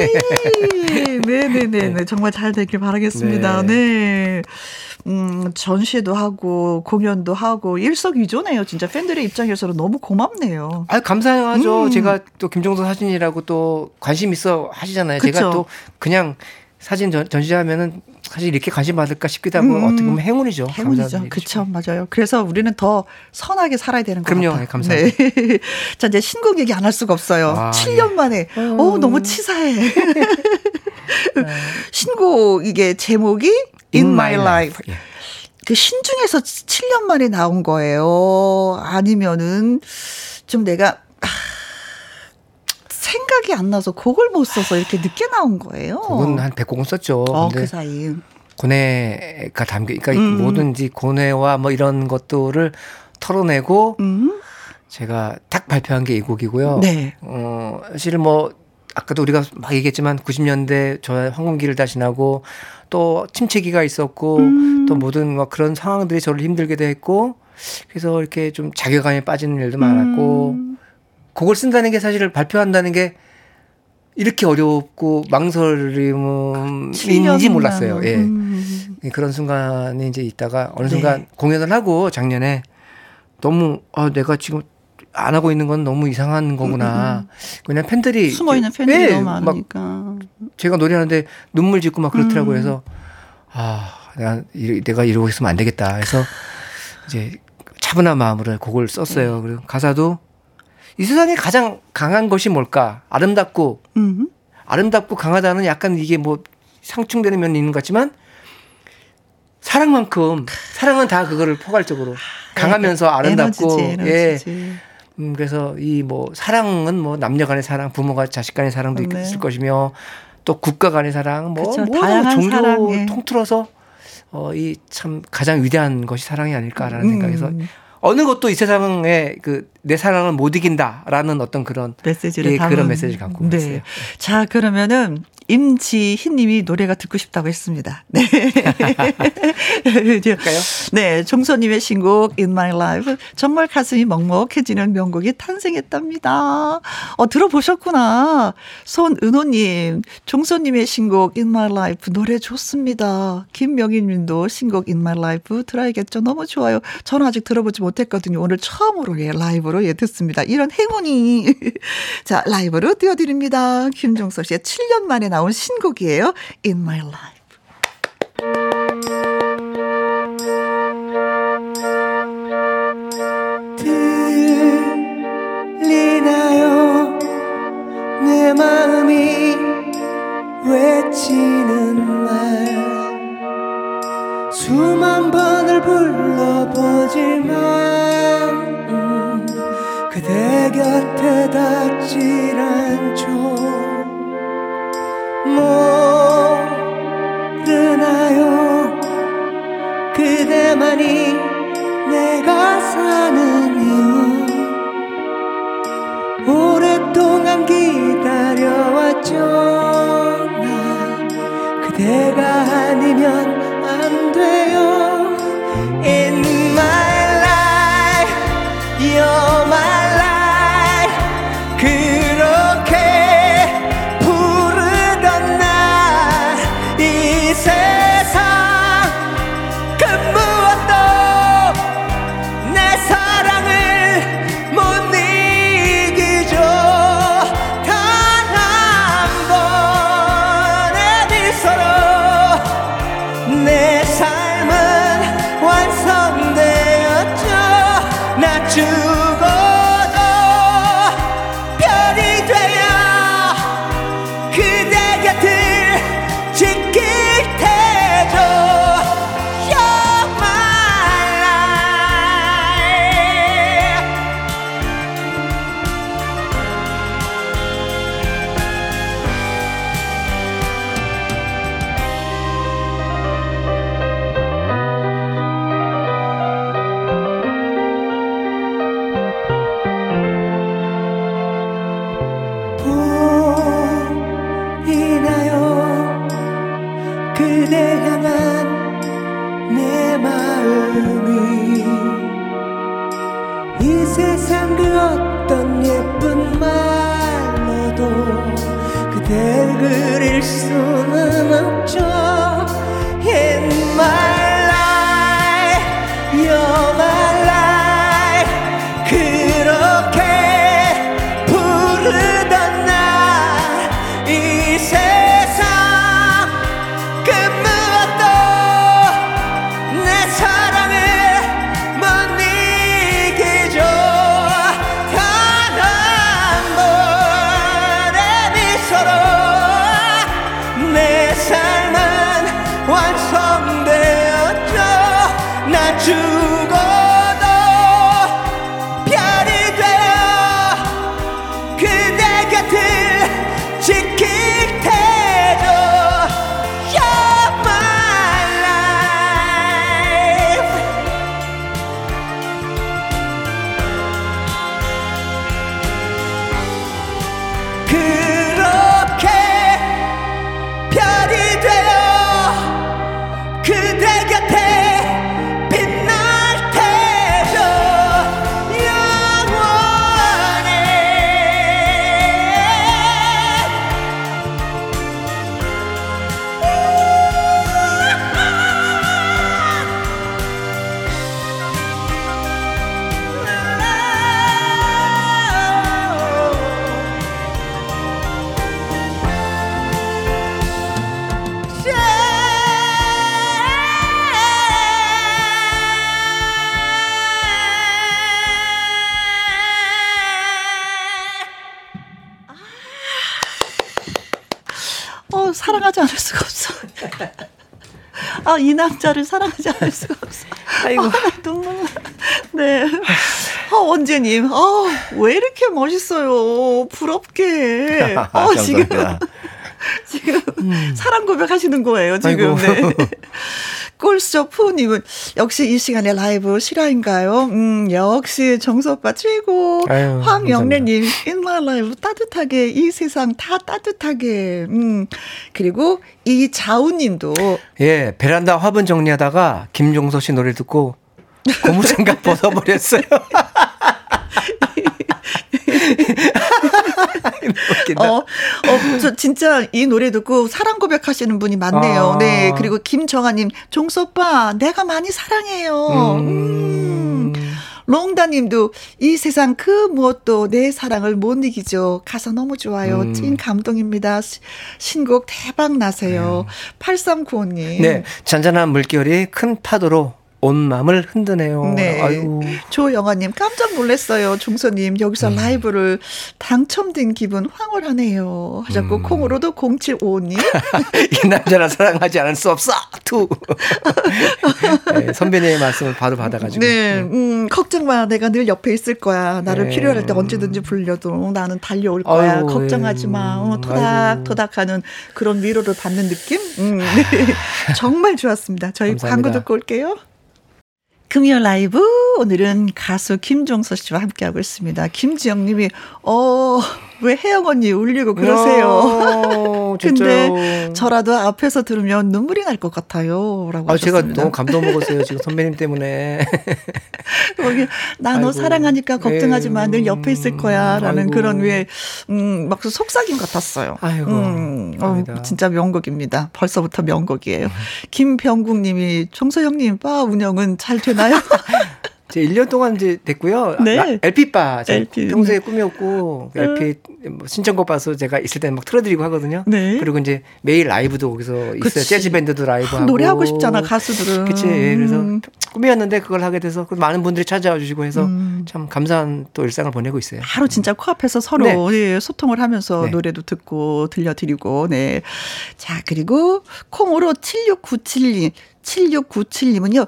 네네네. 네. 정말 잘 되길 바라겠습니다. 네. 네. 음, 전시도 하고 공연도 하고 일석이조네요. 진짜 팬들의 입장에서는 너무 고맙네요. 아, 감사하죠. 음. 제가 또 김종서 사진이라고 또 관심 있어 하시잖아요. 그쵸? 제가 또 그냥 사진 전, 전시하면은 사실 이렇게 관심 받을까 싶기도 하고 음, 어떻게 보면 행운이죠. 행운이죠. 그렇죠. 맞아요. 그래서 우리는 더 선하게 살아야 되는 거죠. 그럼요. 네, 감사합니다. 네. 자, 이제 신곡 얘기 안 할 수가 없어요. 아, 7년 예. 만에. 음. 오, 너무 치사해. 네. 신곡 이게 제목이 In, In My, My Life. 예. 그 신중에서 7년 만에 나온 거예요. 아니면은 좀 내가 아, 생각이 안 나서 곡을 못 써서 이렇게 늦게 나온 거예요. 곡은 한 100곡은 썼죠. 어, 그 사이. 고뇌가 담겨, 그러니까 음. 뭐든지 고뇌와 뭐 이런 것들을 털어내고 음. 제가 딱 발표한 게 이 곡이고요. 네. 어, 사실 뭐 아까도 우리가 막 얘기했지만 90년대 저 항공기를 다시 나고 또 침체기가 있었고 음. 또 모든 뭐 그런 상황들이 저를 힘들게도 했고 그래서 이렇게 좀 자괴감에 빠지는 일도 많았고 음. 곡을 쓴다는 게 사실 발표한다는 게 이렇게 어렵고 망설임인지 몰랐어요. 예. 음. 그런 순간이 이제 있다가 어느 순간 네. 공연을 하고 작년에 너무 아 내가 지금 안 하고 있는 건 너무 이상한 거구나. 음, 음, 음. 그냥 팬들이 숨어 있는 팬들이 네, 너무 많으니까. 제가 노래하는데 눈물 짓고 막 그렇더라고요. 그래서 아 내가 내가 이러고 있으면 안 되겠다. 해서 이제 차분한 마음으로 곡을 썼어요. 네. 그리고 가사도 이 세상에 가장 강한 것이 뭘까? 아름답고 음. 아름답고 강하다는 약간 이게 뭐 상충되는 면이 있는 것 같지만 사랑만큼 사랑은 다 그거를 포괄적으로 강하면서 아름답고 에너지지, 에너지지. 예. 음, 그래서 이 뭐 사랑은 뭐 남녀 간의 사랑, 부모가 자식 간의 사랑도 네. 있을 것이며 또 국가 간의 사랑, 뭐 그쵸, 모든 종교 사랑, 예. 통틀어서 어, 이 참 가장 위대한 것이 사랑이 아닐까라는 음. 생각에서 어느 것도 이 세상에 그 내 사랑을 못 이긴다라는 어떤 그런 메시지를 예, 그런 메시지를 갖고 네. 있어요. 자 그러면은 임지희 님이 노래가 듣고 싶다고 했습니다. 네. 네. 종소님의 신곡 In My Life. 정말 가슴이 먹먹해지는 명곡이 탄생했답니다. 어, 들어보셨구나. 손은호님, 종소님의 신곡 In My Life 노래 좋습니다. 김명인 님도 신곡 In My Life 들어야겠죠. 너무 좋아요. 저는 아직 들어보지 못했거든요. 오늘 처음으로 예, 라이브로 예, 듣습니다. 이런 행운이. 자, 라이브로 띄워드립니다. 김종서 씨의 7년 만에 나온 나온 신곡이에요. In My Life. 들리나요 내 마음이 외치는 말 수만 번을 불러보지만 음, 그대 곁에 닿질 않죠 모르나요? 그대만이 내가 사는 이유. 오랫동안 기다려왔죠. 나 그대가 아니면 안 돼요. In my life 이 남자를 사랑하지 않을 수가 없어. 아이고. 아, 눈물 네. 아, 원재님, 아, 왜 이렇게 멋있어요. 부럽게. 아, 지금. 지금 음. 사랑 고백하시는 거예요, 지금. 네. 꼴스저 푸님은 역시 이 시간에 라이브 실화인가요? 음, 역시 정수 오빠 최고. 황영래님, 인마 라이브 따뜻하게, 이 세상 다 따뜻하게. 음, 그리고 이 자우님도. 예, 베란다 화분 정리하다가 김종서 씨 노래 듣고 고무장갑 벗어버렸어요. 어, 어, 저 진짜 이 노래 듣고 사랑 고백하시는 분이 많네요. 아. 네. 그리고 김정아님, 종소빠, 내가 많이 사랑해요. 음. 음. 롱다님도 이 세상 그 무엇도 내 사랑을 못 이기죠. 가사 너무 좋아요. 음. 찐 감동입니다. 신곡 대박 나세요. 네. 8395님. 네. 잔잔한 물결이 큰 파도로 온 마음을 흔드네요. 네. 아유. 조영아님 깜짝 놀랐어요. 종서님 여기서 음. 라이브를 당첨된 기분 황홀하네요. 하셨고 음. 콩으로도 0755님 이 남자라 사랑하지 않을 수 없어. 투. 네, 선배님의 말씀을 바로 받아가지고. 네, 음, 걱정 마. 내가 늘 옆에 있을 거야. 나를 네. 필요할 때 언제든지 불러도 나는 달려올 거야. 아유, 걱정하지 마. 어, 토닥토닥하는 그런 위로를 받는 느낌. 음, 네. 정말 좋았습니다. 저희 감사합니다. 광고 듣고 올게요. 금요 라이브 오늘은 가수 김종서 씨와 함께하고 있습니다. 김지영 님이 어, 왜 혜영 언니 울리고 그러세요? 어, 근데 저라도 앞에서 들으면 눈물이 날 것 같아요. 라고 아, 하셨습니다. 제가 너무 감동 먹었어요. 지금 선배님 때문에. 거기 나너 사랑하니까 걱정하지 마. 늘 옆에 있을 거야. 라는 아이고. 그런 왜 음, 막 속삭임 같았어요. 아이고. 음, 어, 진짜 명곡입니다. 벌써부터 명곡이에요. 김병국 님이 종서 형님 바 운영은 잘 되나요? 제 1년 동안 이제 됐고요. 네. LP바. LP. 평소에 꿈이었고, LP 뭐 신청곡 봐서 제가 있을 때는 막 틀어드리고 하거든요. 네. 그리고 이제 매일 라이브도 거기서 있어요. 재즈 밴드도 라이브 하고. 노래하고 싶잖아, 가수들은. 그치. 그래서 음. 꿈이었는데 그걸 하게 돼서 많은 분들이 찾아와 주시고 해서 음. 참 감사한 또 일상을 보내고 있어요. 하루 진짜 코앞에서 서로 네. 예, 소통을 하면서 네. 노래도 듣고 들려드리고, 네. 자, 그리고 콩으로 7697님. 7697님은요,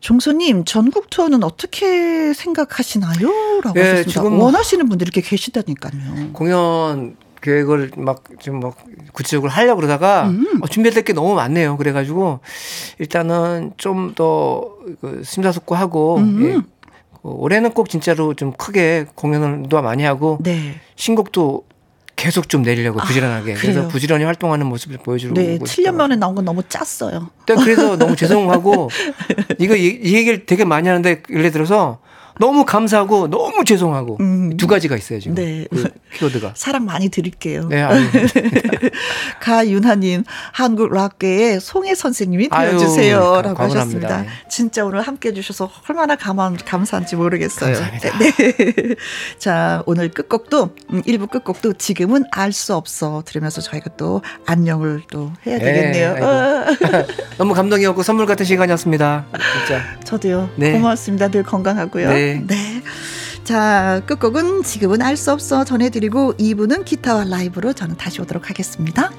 종소님, 전국 투어는 어떻게 생각하시나요? 라고 네, 하셨습니다. 지금 원하시는 분들이 이렇게 계시다니까요. 공연 계획을 막좀막 구체적으로 하려고 그러다가 음. 어, 준비될 게 너무 많네요. 그래가지고 일단은 좀 더 그 심사숙고하고 음. 예. 그 올해는 꼭 진짜로 좀 크게 공연을 도 많이 하고 네. 신곡도 계속 좀 내리려고 아, 부지런하게. 아, 그래서 부지런히 활동하는 모습을 보여주려고. 네, 7년 만에 나온 건 너무 짰어요. 네, 그래서 너무 죄송하고 이거 이, 이 얘기를 되게 많이 하는데 예를 들어서 너무 감사하고 너무 죄송하고 음. 두 가지가 있어요 지금. 네. 그 키워드가. 사랑 많이 드릴게요. 네. 가윤하님 한국 락계의 송혜 선생님이 되어주세요라고 하셨습니다. 네. 진짜 오늘 함께해 주셔서 얼마나 감한, 감사한지 모르겠어요. 감사합니다. 네. 자 오늘 끝곡도 음, 1부 끝곡도 지금은 알 수 없어 들으면서 저희가 또 안녕을 또 해야 네, 되겠네요. 네, 너무 감동이었고 선물 같은 시간이었습니다. 진짜. 저도요. 네. 고맙습니다. 늘 건강하고요. 네. 네. 네. 자, 끝곡은 지금은 알 수 없어 전해드리고 2부는 기타와 라이브로 저는 다시 오도록 하겠습니다.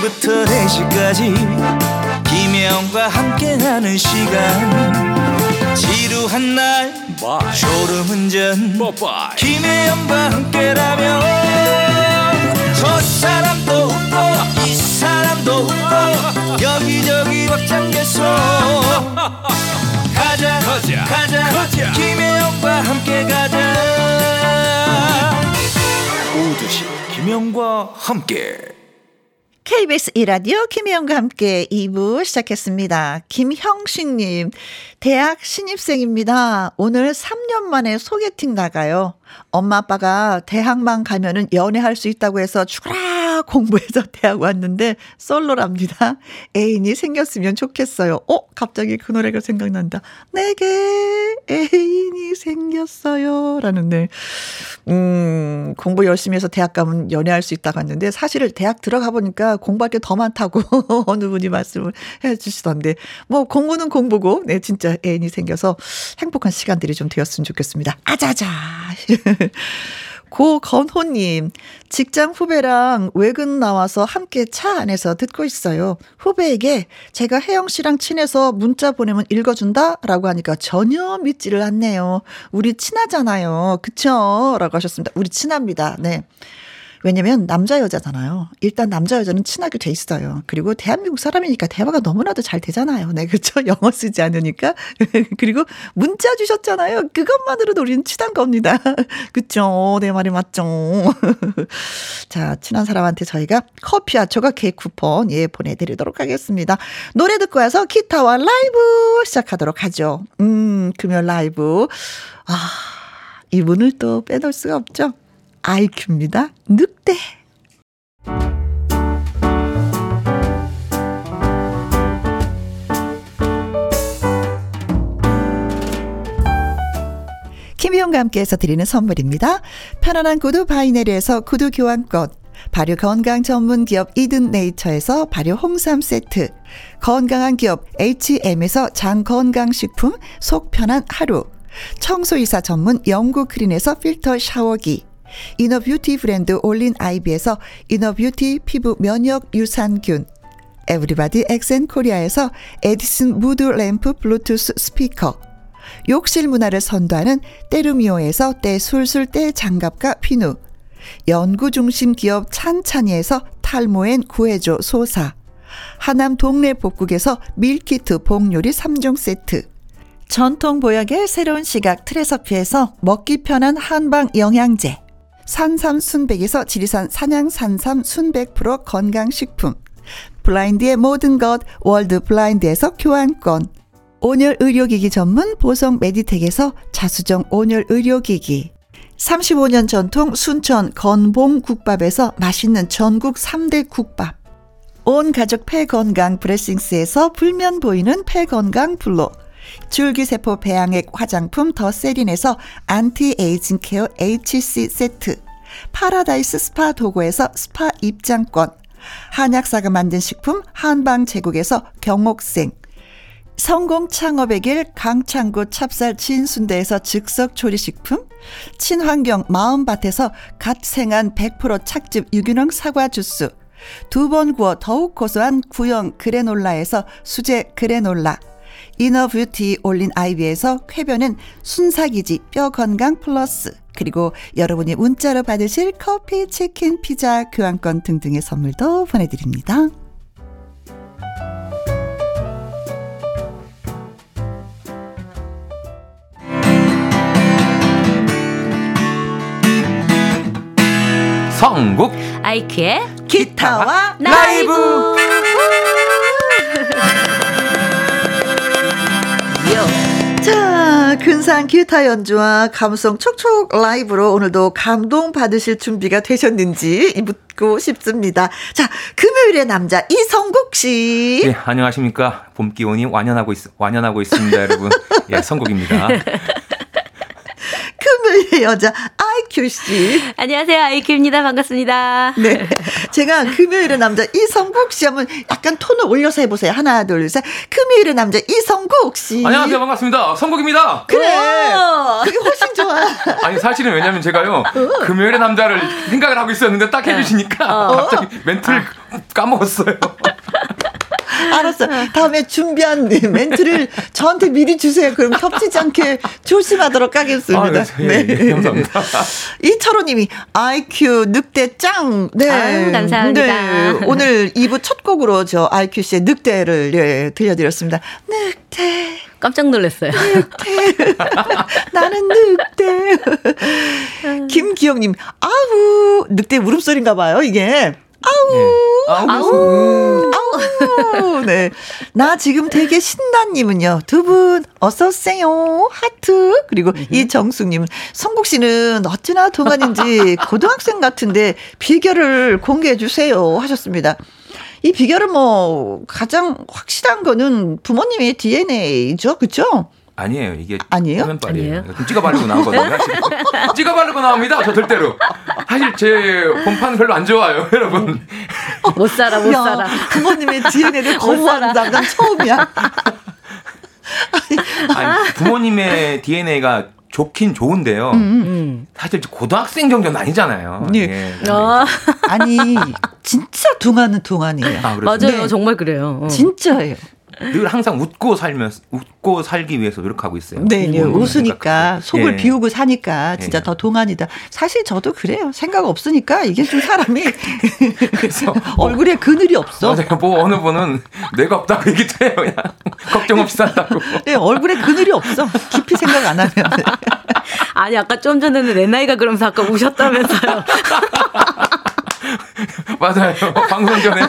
부터 4시까지 김혜영과 함께하는 시간 지루한 날 Bye. 졸음운전 Bye. 김혜영과 함께라면 가자 가자 가자, 가자. 김혜영과 함께 가자 오두시 김혜영과 함께 KBS 이라디오 김혜영과 함께 2부 시작했습니다. 김형식님, 대학 신입생입니다. 오늘 3년 만에 소개팅 나가요. 엄마 아빠가 대학만 가면은 연애할 수 있다고 해서 죽어라 공부해서 대학 왔는데 솔로랍니다. 애인이 생겼으면 좋겠어요. 어? 갑자기 그 노래가 생각난다. 내게 애인이 생겼어요. 라는데, 음, 공부 열심히 해서 대학 가면 연애할 수 있다고 했는데 사실 대학 들어가 보니까 공부할 게 더 많다고 어느 분이 말씀을 해 주시던데, 뭐 공부는 공부고, 네, 진짜 애인이 생겨서 행복한 시간들이 좀 되었으면 좋겠습니다. 아자자. 고건호님, 직장 후배랑 외근 나와서 함께 차 안에서 듣고 있어요. 후배에게 제가 혜영 씨랑 친해서 문자 보내면 읽어준다? 라고 하니까 전혀 믿지를 않네요. 우리 친하잖아요. 그쵸? 라고 하셨습니다. 우리 친합니다. 네. 왜냐면 남자 여자잖아요. 일단 남자 여자는 친하게 돼 있어요. 그리고 대한민국 사람이니까 대화가 너무나도 잘 되잖아요. 네, 그렇죠. 영어 쓰지 않으니까. 그리고 문자 주셨잖아요. 그것만으로도 우리는 친한 겁니다. 그렇죠. 내 말이 맞죠. 자, 친한 사람한테 저희가 커피와 조각 케이크 쿠폰 예 보내 드리도록 하겠습니다. 노래 듣고 와서 기타와 라이브 시작하도록 하죠. 음, 금요 라이브. 아, 이분을 또 빼놓을 수가 없죠. 아이큐입니다. 늑대. 김혜영과 함께해서 드리는 선물입니다. 편안한 구두 바이네르에서 구두 교환권, 발효 건강 전문 기업 이든 네이처에서 발효 홍삼 세트, 건강한 기업 H&M에서 장 건강식품 속 편한 하루, 청소이사 전문 영구 크린에서 필터 샤워기, inner beauty 브랜드 올린 아이비에서 inner beauty 피부 면역 유산균 에브리바디 엑센 코리아에서 에디슨 무드 램프 블루투스 스피커 욕실 문화를 선도하는 때르미오에서 때술술 때장갑과 비누 연구 중심 기업 찬찬이에서 탈모엔 구해줘 소사 하남 동네 복국에서 밀키트 복요리 3종 세트 전통 보약의 새로운 시각 트레서피에서 먹기 편한 한방 영양제 산삼 순백에서 지리산 산양 산삼 순백 프로 건강식품. 블라인드의 모든 것 월드 블라인드에서 교환권. 온열 의료기기 전문 보성 메디텍에서 자수정 온열 의료기기. 35년 전통 순천 건봉 국밥에서 맛있는 전국 3대 국밥. 온 가족 폐 건강 브레싱스에서 불면 보이는 폐 건강 블로 줄기세포 배양액 화장품 더 세린에서 anti-aging care HC 세트 파라다이스 스파 도구에서 스파 입장권 한약사가 만든 식품 한방 제국에서 경옥생 성공 창업의 길 강창구 찹쌀 진순대에서 즉석 조리식품 친환경 마음밭에서 갓 생한 100% 착즙 유기농 사과 주스 두 번 구워 더욱 고소한 구형 그래놀라에서 수제 그래놀라 inner beauty 올린 아이비에서 쾌변은 순삭이지 뼈 건강 플러스 그리고 여러분이 문자로 받으실 커피, 치킨, 피자, 교환권 등등의 선물도 보내드립니다. 성국 아이큐의 기타와 라이브. 자, 근사한 기타 연주와 감성 촉촉 라이브로 오늘도 감동 받으실 준비가 되셨는지 묻고 싶습니다. 자, 금요일의 남자 이성국 씨. 예, 안녕하십니까. 봄 기온이 완연하고 있, 완연하고 있습니다, 여러분. 예, 성국입니다. 금요일의 여자 아이큐 씨. 안녕하세요. 아이큐입니다. 반갑습니다. 네. 제가 금요일의 남자 이성국 씨 하면 약간 톤을 올려서 해보세요. 하나, 둘, 셋. 금요일의 남자 이성국 씨. 안녕하세요. 반갑습니다. 성국입니다. 그래. 그게 훨씬 좋아. 아니, 사실은 왜냐면 제가요, 금요일의 남자를 생각을 하고 있었는데 딱 해주시니까 어. 갑자기 멘트를 까먹었어요. 알았어. 다음에 준비한 멘트를 저한테 미리 주세요. 그럼 겹치지 않게 조심하도록 하겠습니다. 아, 네. 예, 예, 감사합니다. 이철호 님이 IQ 늑대 짱. 네. 아유, 감사합니다. 네. 오늘 2부 첫 곡으로 저 IQ 씨의 늑대를 예, 들려드렸습니다. 늑대. 깜짝 놀랐어요. 나는 늑대. 김기영님, 아우, 늑대 울음소리인가 봐요, 이게. 아우. 네. 아우. 아우. 네. 나 지금 되게 신나님은요. 두 분 어서오세요. 하트. 그리고 이정숙님은 성국 씨는 어찌나 동안인지 고등학생 같은데 비결을 공개해 주세요. 하셨습니다. 이 비결은 뭐 가장 확실한 거는 부모님의 DNA죠. 그렇죠? 아니에요. 이게 아니에요? 화면빨이에요. 찍어 바르고 나온 거든요. 찍어 바르고 나옵니다. 저 절대로. 사실 제 본판 별로 안 좋아요, 여러분. 못 살아, 못 야, 살아. 부모님의 DNA를 거부한다. 난 처음이야. 아니, 부모님의 DNA가 좋긴 좋은데요. 음, 음. 음. 사실 고등학생 정도는 아니잖아요. 네. 예. 어. 아니 진짜 둥아는 둥아니에요. 아, 맞아요, 네. 정말 그래요. 어. 진짜예요. 늘 항상 웃고 살면서 웃고 살기 위해서 노력하고 있어요. 네, 네. 웃으니까 속을 예. 비우고 사니까 진짜 예. 더 동안이다. 사실 저도 그래요. 생각 없으니까 이게 좀 사람이 그래서 얼굴에 그늘이 없어. 맞아요. 뭐 어느 분은 뇌가 없다고 얘기도 해요. 그냥 걱정 없이 산다고. 네, 얼굴에 그늘이 없어. 깊이 생각 안 하면. 아니 아까 좀 전에는 내 나이가 그러면서 아까 우셨다면서요. 맞아요. 방송 전에.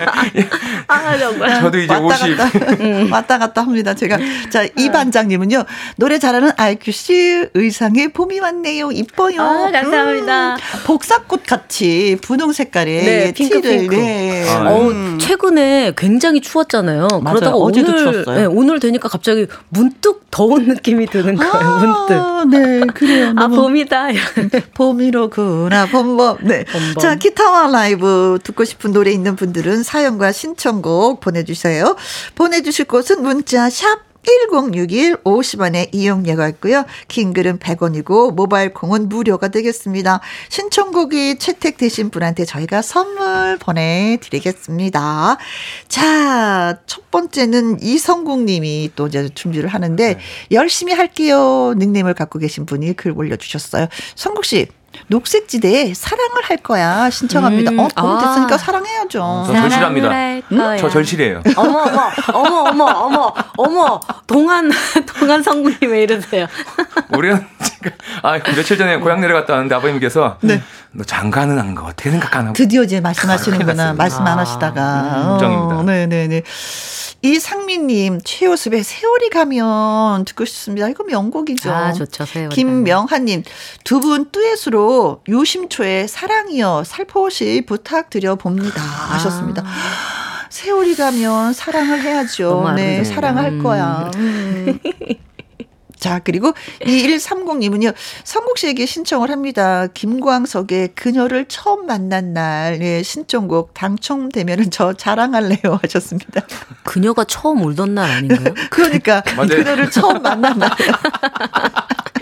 아, 정말. 저도 이제 왔다 50. 갔다, 음. 왔다 갔다 합니다. 제가. 자, 이 반장님은요. 노래 잘하는 IQC 의상에 봄이 왔네요. 이뻐요. 아, 감사합니다. 음, 복사꽃 같이 분홍 색깔의 네, 핑크, 티를. 핑크. 네. 아, 네. 어, 최근에 굉장히 추웠잖아요. 맞아요. 그러다가 어제도 오늘, 추웠어요. 네, 오늘 되니까 갑자기 문득 더운 느낌이 드는 거예요. 아, 문득. 네, 그래요. 아, 봄이다. 봄이로구나, 봄봄. 네. 봄봄. 자, 기타와 라이 브 듣고 싶은 노래 있는 분들은 사연과 신청곡 보내주세요. 보내주실 곳은 문자 샵 1061 50원의 이용료가 있고요. 긴 글은 100원이고 모바일 콩은 무료가 되겠습니다. 신청곡이 채택되신 분한테 저희가 선물 보내드리겠습니다. 자, 첫 번째는 이성국 님이 또 이제 준비를 하는데 네. 열심히 할게요. 닉네임을 갖고 계신 분이 글 올려주셨어요. 성국 씨. 녹색지대에 사랑을 할 거야 신청합니다. 음, 어, 봄 됐으니까 아. 사랑해야죠. 어, 저 절실합니다. 음? 저 절실해요. 어머 어머 어머 어머 어머 어머 동안 동안 성분이 왜 이러세요? 우리는 지금 아 며칠 전에 고향 내려갔다 왔는데 아버님께서 네. 너 장가는 한거 어떻게 생각하나? 드디어 이제 말씀하시는구나. 말씀 안 하시다가. 아, 걱정입니다. 어, 네네네. 이상민님, 최호습의 세월이 가면 듣고 싶습니다. 이거 명곡이죠. 아, 좋죠. 세월이 김명하님, 두분 듀엣으로 유심초의 사랑이여 살포시 부탁드려 봅니다. 아. 하셨습니다. 세월이 가면 사랑을 해야죠. 네, 사랑할 거야. 음. 자, 그리고 2130님은요, 성국 씨에게 신청을 합니다. 김광석의 그녀를 처음 만난 날, 네, 신청곡 당첨되면은 저 자랑할래요 하셨습니다. 그녀가 처음 울던 날 아닌가요? 그러니까, 그녀를 처음 만난 날.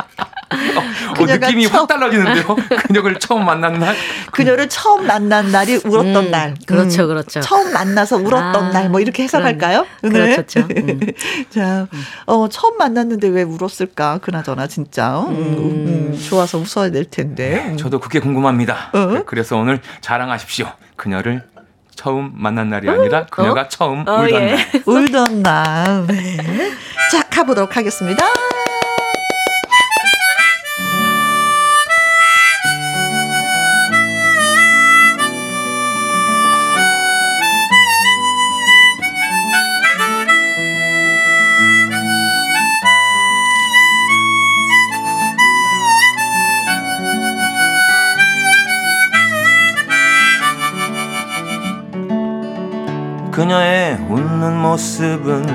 어, 느낌이 처음, 확 달라지는데요. 그녀를 처음 만난 날. 그녀를 처음 만난 날이 울었던 음, 날. 그렇죠, 음, 그렇죠. 처음 만나서 울었던 아, 날, 뭐 이렇게 해석할까요? 그런, 네. 그렇죠. 음. 자, 어, 처음 만났는데 왜 울었을까? 그나저나 진짜. 음, 음, 음 좋아서 웃어야 될 텐데. 네, 저도 그게 궁금합니다. 어? 그래서 오늘 자랑하십시오. 그녀를 처음 만난 날이 아니라 그녀가 어? 처음 어, 울던 예. 날. 울던 날. 네. 자, 가보도록 하겠습니다. 그녀의 웃는 모습은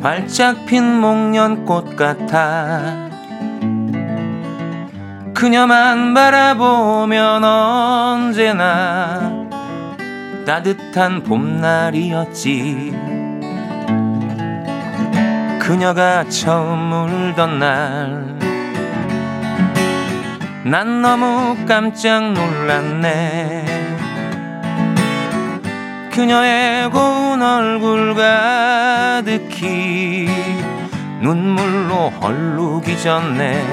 활짝 핀 목련꽃 같아. 그녀만 바라보면 언제나 따뜻한 봄날이었지. 그녀가 처음 울던 날 난 너무 깜짝 놀랐네 그녀의 고운 얼굴 가득히 눈물로 헐루기 전에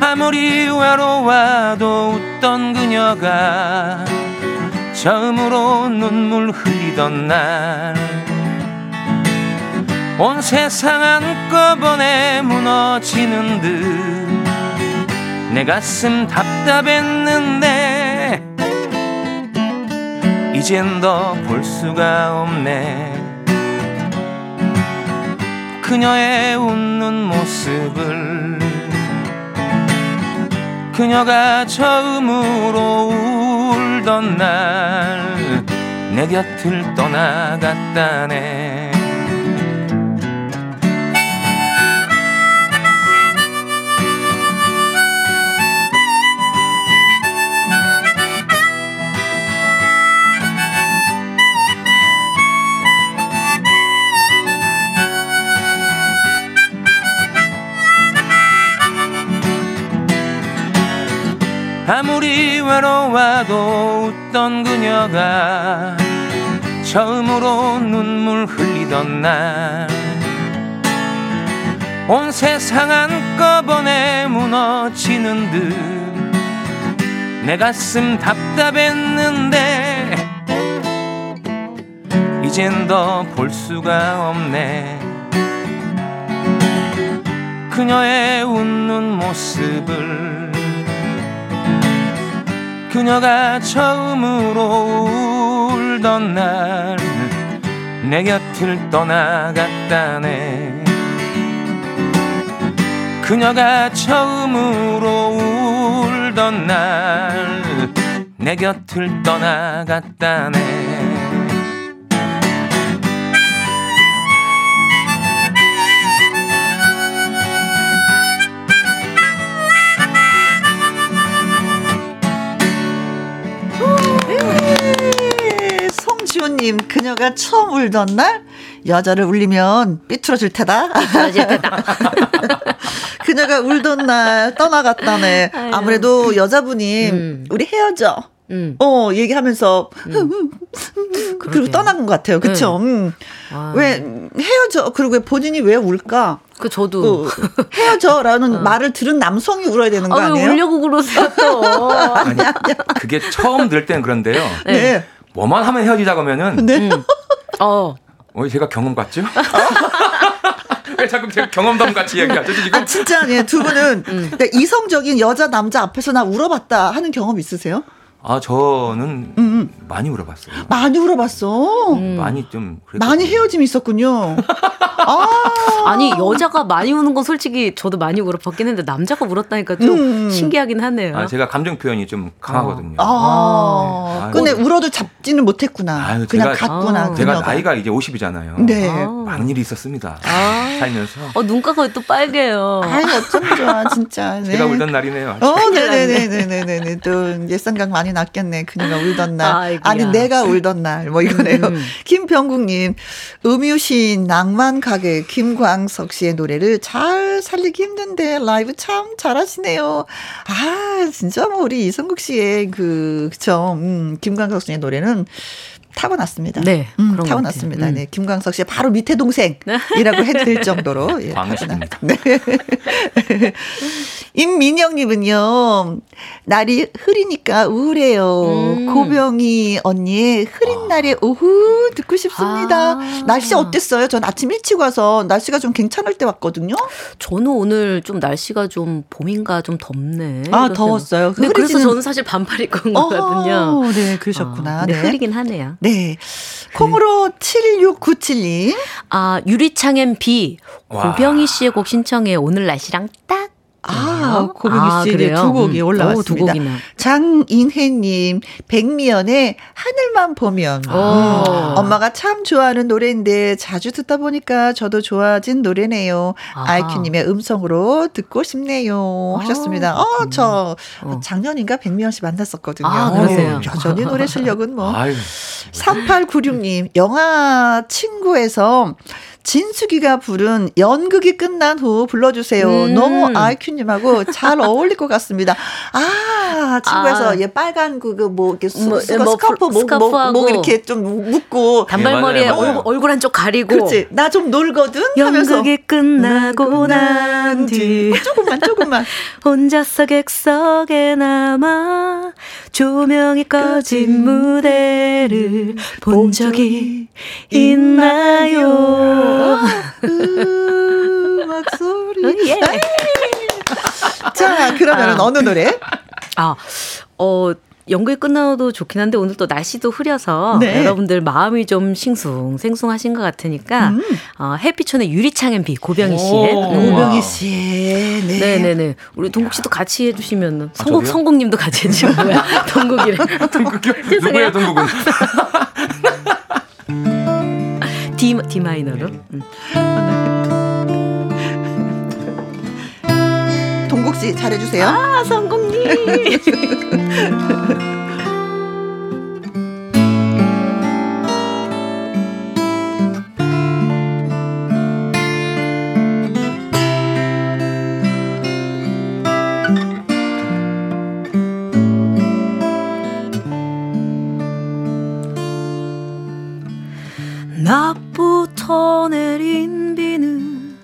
아무리 외로워도 웃던 그녀가 처음으로 눈물 흘리던 날 온 세상 한꺼번에 무너지는 듯 내 가슴 답답했는데 이젠 더 볼 수가 없네. 그녀의 웃는 모습을 그녀가 처음으로 울던 날 내 곁을 떠나갔다네 아무리 외로워도 웃던 그녀가 처음으로 눈물 흘리던 날. 온 세상 한꺼번에 무너지는 듯 내 가슴 답답했는데 이젠 더 볼 수가 없네. 그녀의 웃는 모습을 그녀가 처음으로 울던 날 내 곁을 떠나갔다네. 그녀가 처음으로 울던 날 내 곁을 떠나갔다네 송지호님, 그녀가 처음 울던 날 여자를 울리면 삐뚤어질 테다. 삐뚤어질 테다. 그녀가 울던 날 떠나갔다네. 아무래도 여자분이 음. 우리 헤어져. 음. 어, 얘기하면서, 음. 그리고 떠난 것 같아요. 그쵸? 네. 음. 아. 왜, 헤어져. 그리고 왜 본인이 왜 울까? 그, 저도. 그, 헤어져라는 어. 말을 들은 남성이 울어야 되는 거 아, 아니에요? 울려고 그러세요, 또. 아니, 아니, 그게 처음 들 때는 그런데요. 네. 네. 뭐만 하면 헤어지자고 하면은. 네. 음. 어. 어, 제가 경험 같죠? 왜 자꾸 제가 경험담 같이 얘기하죠 지금? 아, 진짜 예, 두 분은 음. 그러니까 이성적인 여자 남자 앞에서 나 울어봤다 하는 경험 있으세요? 아 저는 음. 많이 울어봤어요. 많이 울어봤어. 음. 많이 좀 많이 헤어짐이 있었군요. 아. 아니 여자가 많이 우는 건 솔직히 저도 많이 울어봤긴 했는데 남자가 울었다니까 좀 음. 신기하긴 하네요. 아, 제가 감정 표현이 좀 강하거든요. 아. 아. 아. 근데 울어도 잡지는 못했구나. 아유, 그냥 제가, 갔구나. 아. 제가 나이가 이제 50이잖아요. 네. 많은 일이 있었습니다. 아. 살면서. 어 눈가가 또 빨개요. 아니 어쩜 좋아 진짜. 네. 제가 울던 날이네요. 어, 네네네네네네. 또 옛 생각 많이 났겠네. 그녀가 울던 날. 아이고야. 아니, 내가 울던 날. 뭐 이거네요. 음. 김병국님, 음유신 낭만 가게 김광석 씨의 노래를 잘 살리기 힘든데 라이브 참 잘하시네요. 아, 진짜 뭐 우리 이성국 씨의 그, 그쵸. 음, 김광석 씨의 노래는 타고났습니다. 네. 음, 타고났습니다. 음. 네. 김광석 씨 바로 밑에 동생이라고 해도 될 정도로. 예, 광식입니다. 네. 임민영님은요, 날이 흐리니까 우울해요. 음. 고병이 언니의 흐린 아. 날의 오후 듣고 싶습니다. 아. 날씨 어땠어요? 전 아침 일찍 와서 날씨가 좀 괜찮을 때 왔거든요. 저는 오늘 좀 날씨가 좀 봄인가 좀 덥네. 아, 더웠어요. 네, 그래서 저는 사실 반팔 입고 온 거거든요. 네, 그러셨구나. 아, 네, 흐리긴 하네요. 네. 콩으로 7697님. 아, 유리창엔 비. 고병희 씨의 곡 신청해 오늘 날씨랑 딱 아, 고백이 아, 씨의 두 곡이 음. 올라왔습니다. 오, 장인혜님, 백미연의 하늘만 보면. 음. 엄마가 참 좋아하는 노래인데 자주 듣다 보니까 저도 좋아진 노래네요. 아. 이큐님의 음성으로 듣고 싶네요. 아, 하셨습니다. 어, 저 어. 작년인가 백미연 씨 만났었거든요. 아, 그러세요. 여전히 노래 실력은 뭐. 3896님, 영화 친구에서 진숙이가 부른 연극이 끝난 후 불러주세요. 음. 너무 아이큐님하고 잘 어울릴 것 같습니다. 아, 친구에서 아. 얘 빨간 그, 그, 뭐, 이렇게 수, 뭐, 뭐, 스카프, 목, 목, 목, 이렇게 좀 묶고. 단발머리에 네, 얼굴, 얼굴 한쪽 가리고. 그렇지. 나 좀 놀거든? 하면서. 연극이 끝나고 난 뒤. 어, 조금만, 조금만. 혼자서 객석에 남아 조명이 꺼진 무대를 본 적이 있나요? 음악 소리. 예. 자, 자, 그러면 아. 어느 노래? 아, 어, 연극이 끝나도 좋긴 한데 오늘 또 날씨도 흐려서 네. 여러분들 마음이 좀 싱숭 생숭하신 것 같으니까 음. 어, 햇빛촌의 유리창엔 비 고병희 씨의 고병희 씨. 네. 네네네. 우리 동국 씨도 같이 해주시면 성국 아, 성국님도 같이 해주시면 뭐야 동국이래. 동국이 누구야 동국은? D D 마이너로. 음. 동국 씨 잘해주세요. 아 성국님. 낮 부터 내린 비는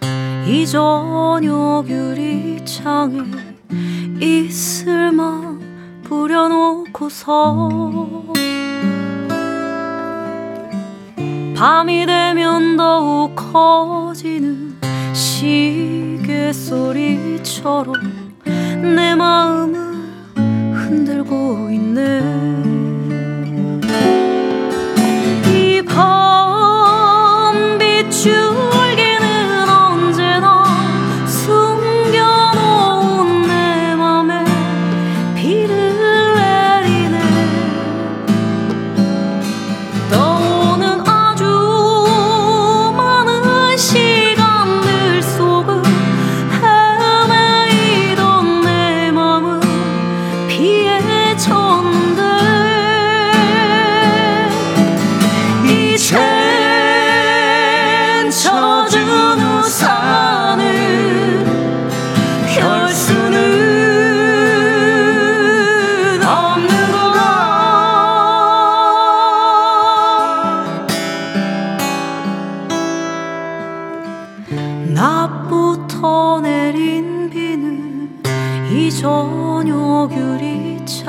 이 저녁 유리창에 이슬만 뿌려놓고서 밤이 되면 더욱 커지는 시계 소리처럼 내 마음을 흔들고 있네. 이 밤 빛을 울게 비추 유리창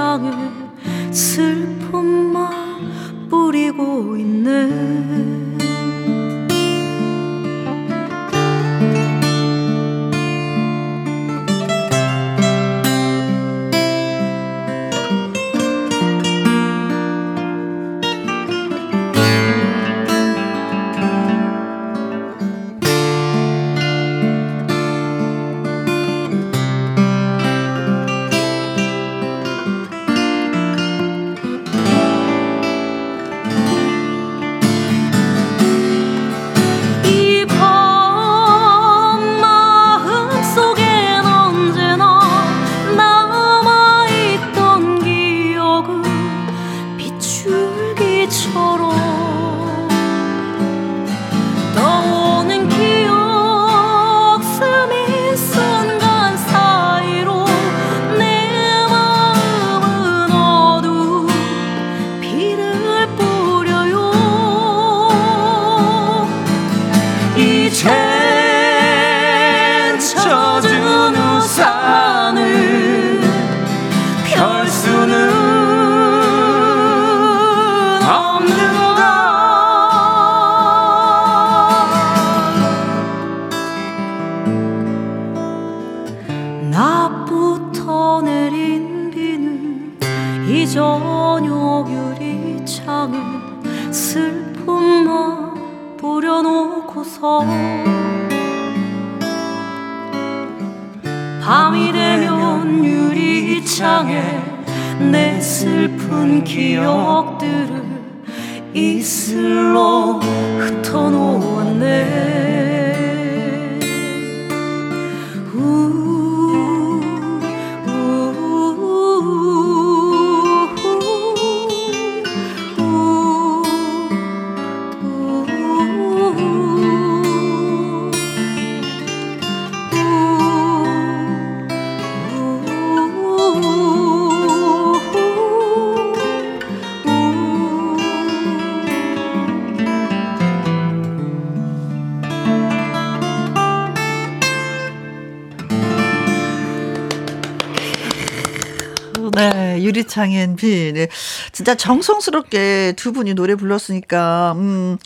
엔 비. 네. 진짜 정성스럽게 두 분이 노래 불렀으니까, 음,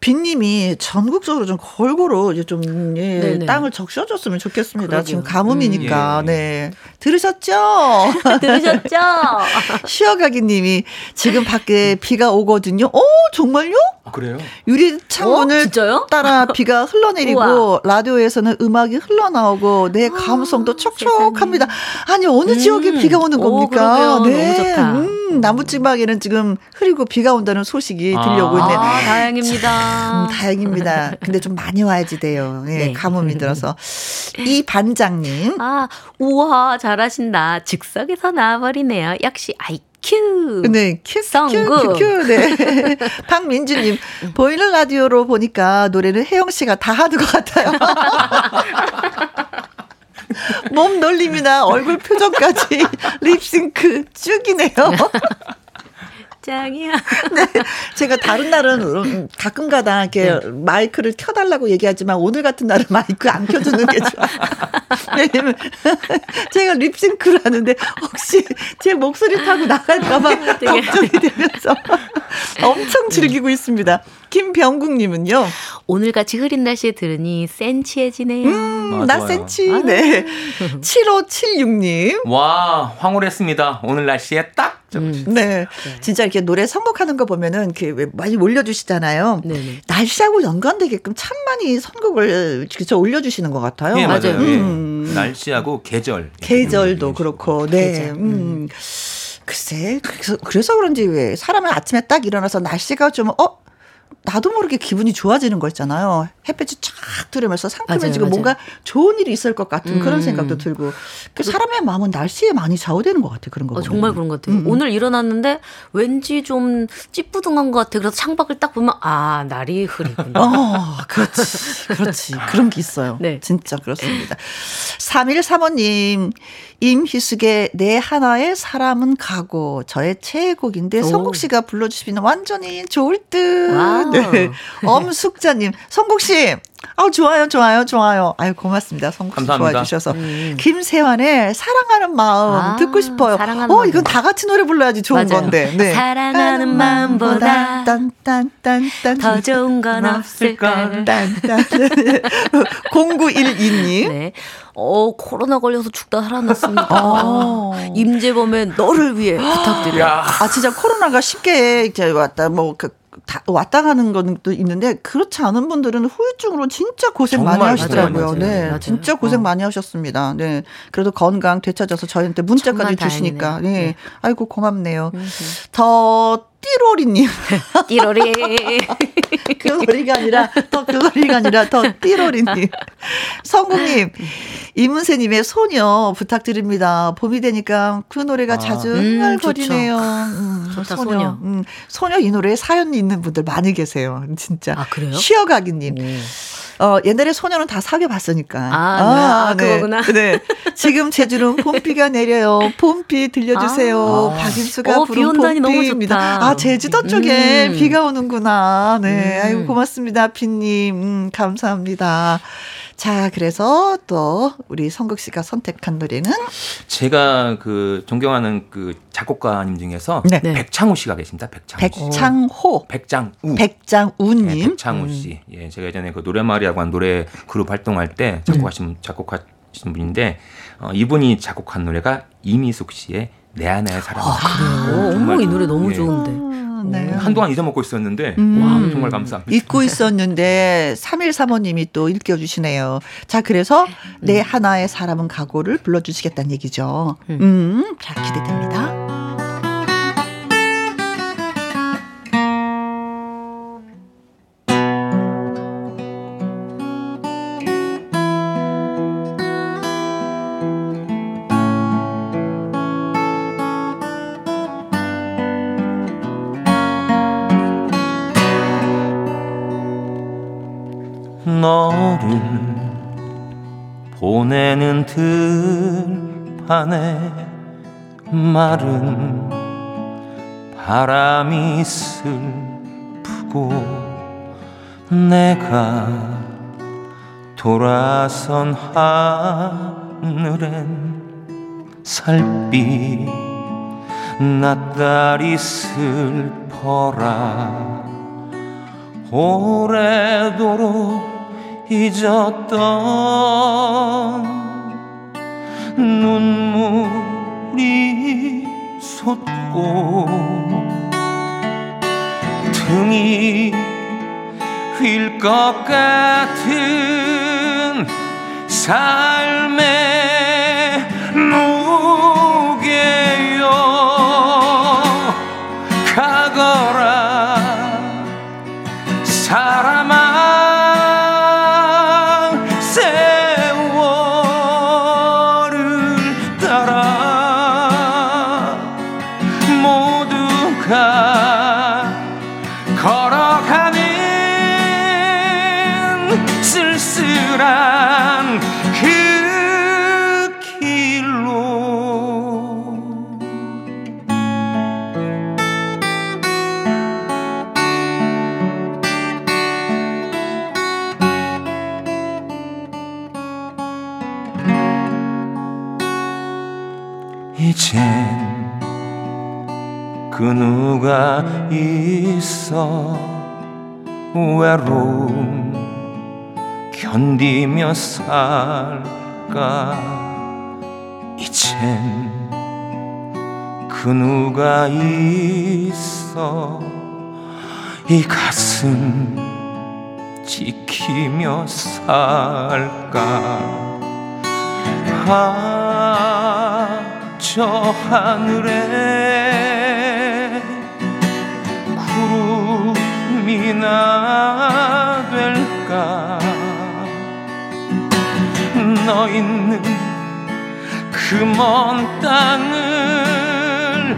빈님이 전국적으로 좀 골고루 이제 좀 예, 땅을 적셔줬으면 좋겠습니다. 그러게요. 지금 가뭄이니까. 음, 예. 네. 들으셨죠? 들으셨죠? 쉬어가기님이 지금 밖에 비가 오거든요. 어, 정말요? 아, 그래요? 유리 창문을 어, 따라 비가 흘러내리고 라디오에서는 음악이 흘러나오고 내 아, 감성도 촉촉합니다. 아니 어느 음. 지역에 비가 오는 겁니까? 오, 네. 음, 나무지막에는 지금 흐리고 비가 온다는 소식이 아. 들려오고 있네. 아, 다행입니다. 음, 다행입니다. 근데 좀 많이 와야지 돼요. 예, 네. 가뭄이 들어서 이 반장님. 아 우와 잘하신다. 즉석에서 나와버리네요. 역시 아이 큐. 네, 큐, 큐, 큐, 큐. 네. 박민주님, 보이는 라디오로 보니까 노래는 혜영 씨가 다 하는 것 같아요. 몸 놀림이나 얼굴 표정까지 립싱크 쭉이네요. 짱이야. 네. 제가 다른 날은 음, 가끔 가다 이렇게 네. 마이크를 켜달라고 얘기하지만 오늘 같은 날은 마이크 안 켜주는 게 좋아. 왜냐면 제가 립싱크를 하는데 혹시 제 목소리 타고 나갈까봐 걱정이 되면서 엄청 즐기고 있습니다. 김병국님은요. 오늘같이 흐린 날씨에 들으니 센치해지네요. 음, 아, 나 센치. 아. 네. 7576님. 와, 황홀했습니다. 오늘 날씨에 딱. 음. 네. 네. 진짜 이렇게 노래 선곡하는 거 보면은 이렇게 많이 올려주시잖아요. 네네. 날씨하고 연관되게끔 참 많이 선곡을 그쵸 올려주시는 것 같아요. 네, 맞아요. 음. 날씨하고 계절. 계절도 그렇고, 네. 계절. 음. 음. 글쎄, 그래서, 그래서 그런지 왜 사람은 아침에 딱 일어나서 날씨가 좀, 어? 나도 모르게 기분이 좋아지는 거 있잖아요. 햇빛이 쫙 들으면서 상큼해지고 맞아요, 뭔가 좋은 일이 있을 것 같은 음. 그런 생각도 들고. 그 사람의 마음은 날씨에 많이 좌우되는 것 같아요. 그런 거. 어, 정말 그런 것 같아요. 음. 오늘 일어났는데 왠지 좀 찌뿌둥한 것 같아. 그래서 창밖을 딱 보면 아 날이 흐리구나. 어, 그렇지, 그렇지. 그런 게 있어요. 네, 진짜 그렇습니다. 3135님. 임희숙의 내 하나의 사람은 가고 저의 최애곡인데 성국 씨가 불러주시면 완전히 좋을 듯. 네. 엄숙자님, 성국 씨. 아 좋아요, 좋아요, 좋아요. 아유, 고맙습니다. 성국 씨 좋아해 주셔서. 음. 김세환의 사랑하는 마음 아, 듣고 싶어요. 사랑하는 어, 이건 다 같이 노래 불러야지 좋은 맞아요. 건데. 네. 사랑하는 마음보다 딴딴딴딴 더 좋은 건 없을까. 딴딴. 0912님. 네. 어, 코로나 걸려서 죽다 살아났습니다. 어. 임재범의 너를 위해 부탁드려요. 아, 진짜 코로나가 쉽게 이제 왔다, 뭐, 그, 다 왔다 가는 것도 있는데 그렇지 않은 분들은 후유증으로 진짜 고생 많이 하시더라고요. 맞아요, 네, 맞아요. 진짜 고생 어. 많이 하셨습니다. 네, 그래도 건강 되찾아서 저희한테 문자까지 주시니까 네. 네, 아이고 고맙네요. 음, 음. 더 띠로리님. 띠로리. 그 소리가 아니라, 더 그 소리가 아니라, 더 띠로리님. 성국님, 이문세님의 소녀 부탁드립니다. 봄이 되니까 그 노래가 아, 자주 흥얼거리네요. 음, 음, 소녀. 소녀. 음, 소녀 이 노래에 사연이 있는 분들 많이 계세요. 진짜. 아, 그래요? 쉬어가기님. 어, 옛날에 소녀는 다 사귀어봤으니까. 아, 아, 아 네. 그거구나. 네. 지금 제주는 봄비가 내려요. 봄비 들려주세요. 아, 박인수가 어, 부른 봄비입니다. 아, 제주도 쪽에 음. 비가 오는구나. 네. 음. 아이고, 고맙습니다. 비님. 음, 감사합니다. 자, 그래서 또 우리 성국 씨가 선택한 노래는 제가 그 존경하는 그 작곡가님 중에서 네. 백창우 씨가 계십니다. 백창우. 백창호. 백장우. 백장우님. 네, 백창우 음. 씨. 예, 제가 예전에 그 노래마리아고 한 노래 그룹 활동할 때 작곡하신 음. 작곡하신 분인데 어, 이분이 작곡한 노래가 이미숙 씨의 내 안의 사랑. 아, 그래요? 정말 이 노래 너무 예. 좋은데. 네. 한동안 잊어먹고 있었는데 음. 와 정말 감사합니다. 잊고 있었는데 3135님이 또 읽혀주시네요. 자 그래서 음. 내 하나의 사람은 각오를 불러주시겠다는 얘기죠. 음, 음자 기대됩니다. 들판에 마른 바람이 슬프고 내가 돌아선 하늘엔 살빛 낯다리 슬퍼라. 오래도록 잊었던 눈물이 솟고 등이 휠 것 같은 삶의 누가 있어? 외로움 견디며 살까? 이젠 그 누가 있어? 이 가슴 지키며 살까? 아, 저 하늘에 구름이나 될까? 너 있는 그 먼 땅을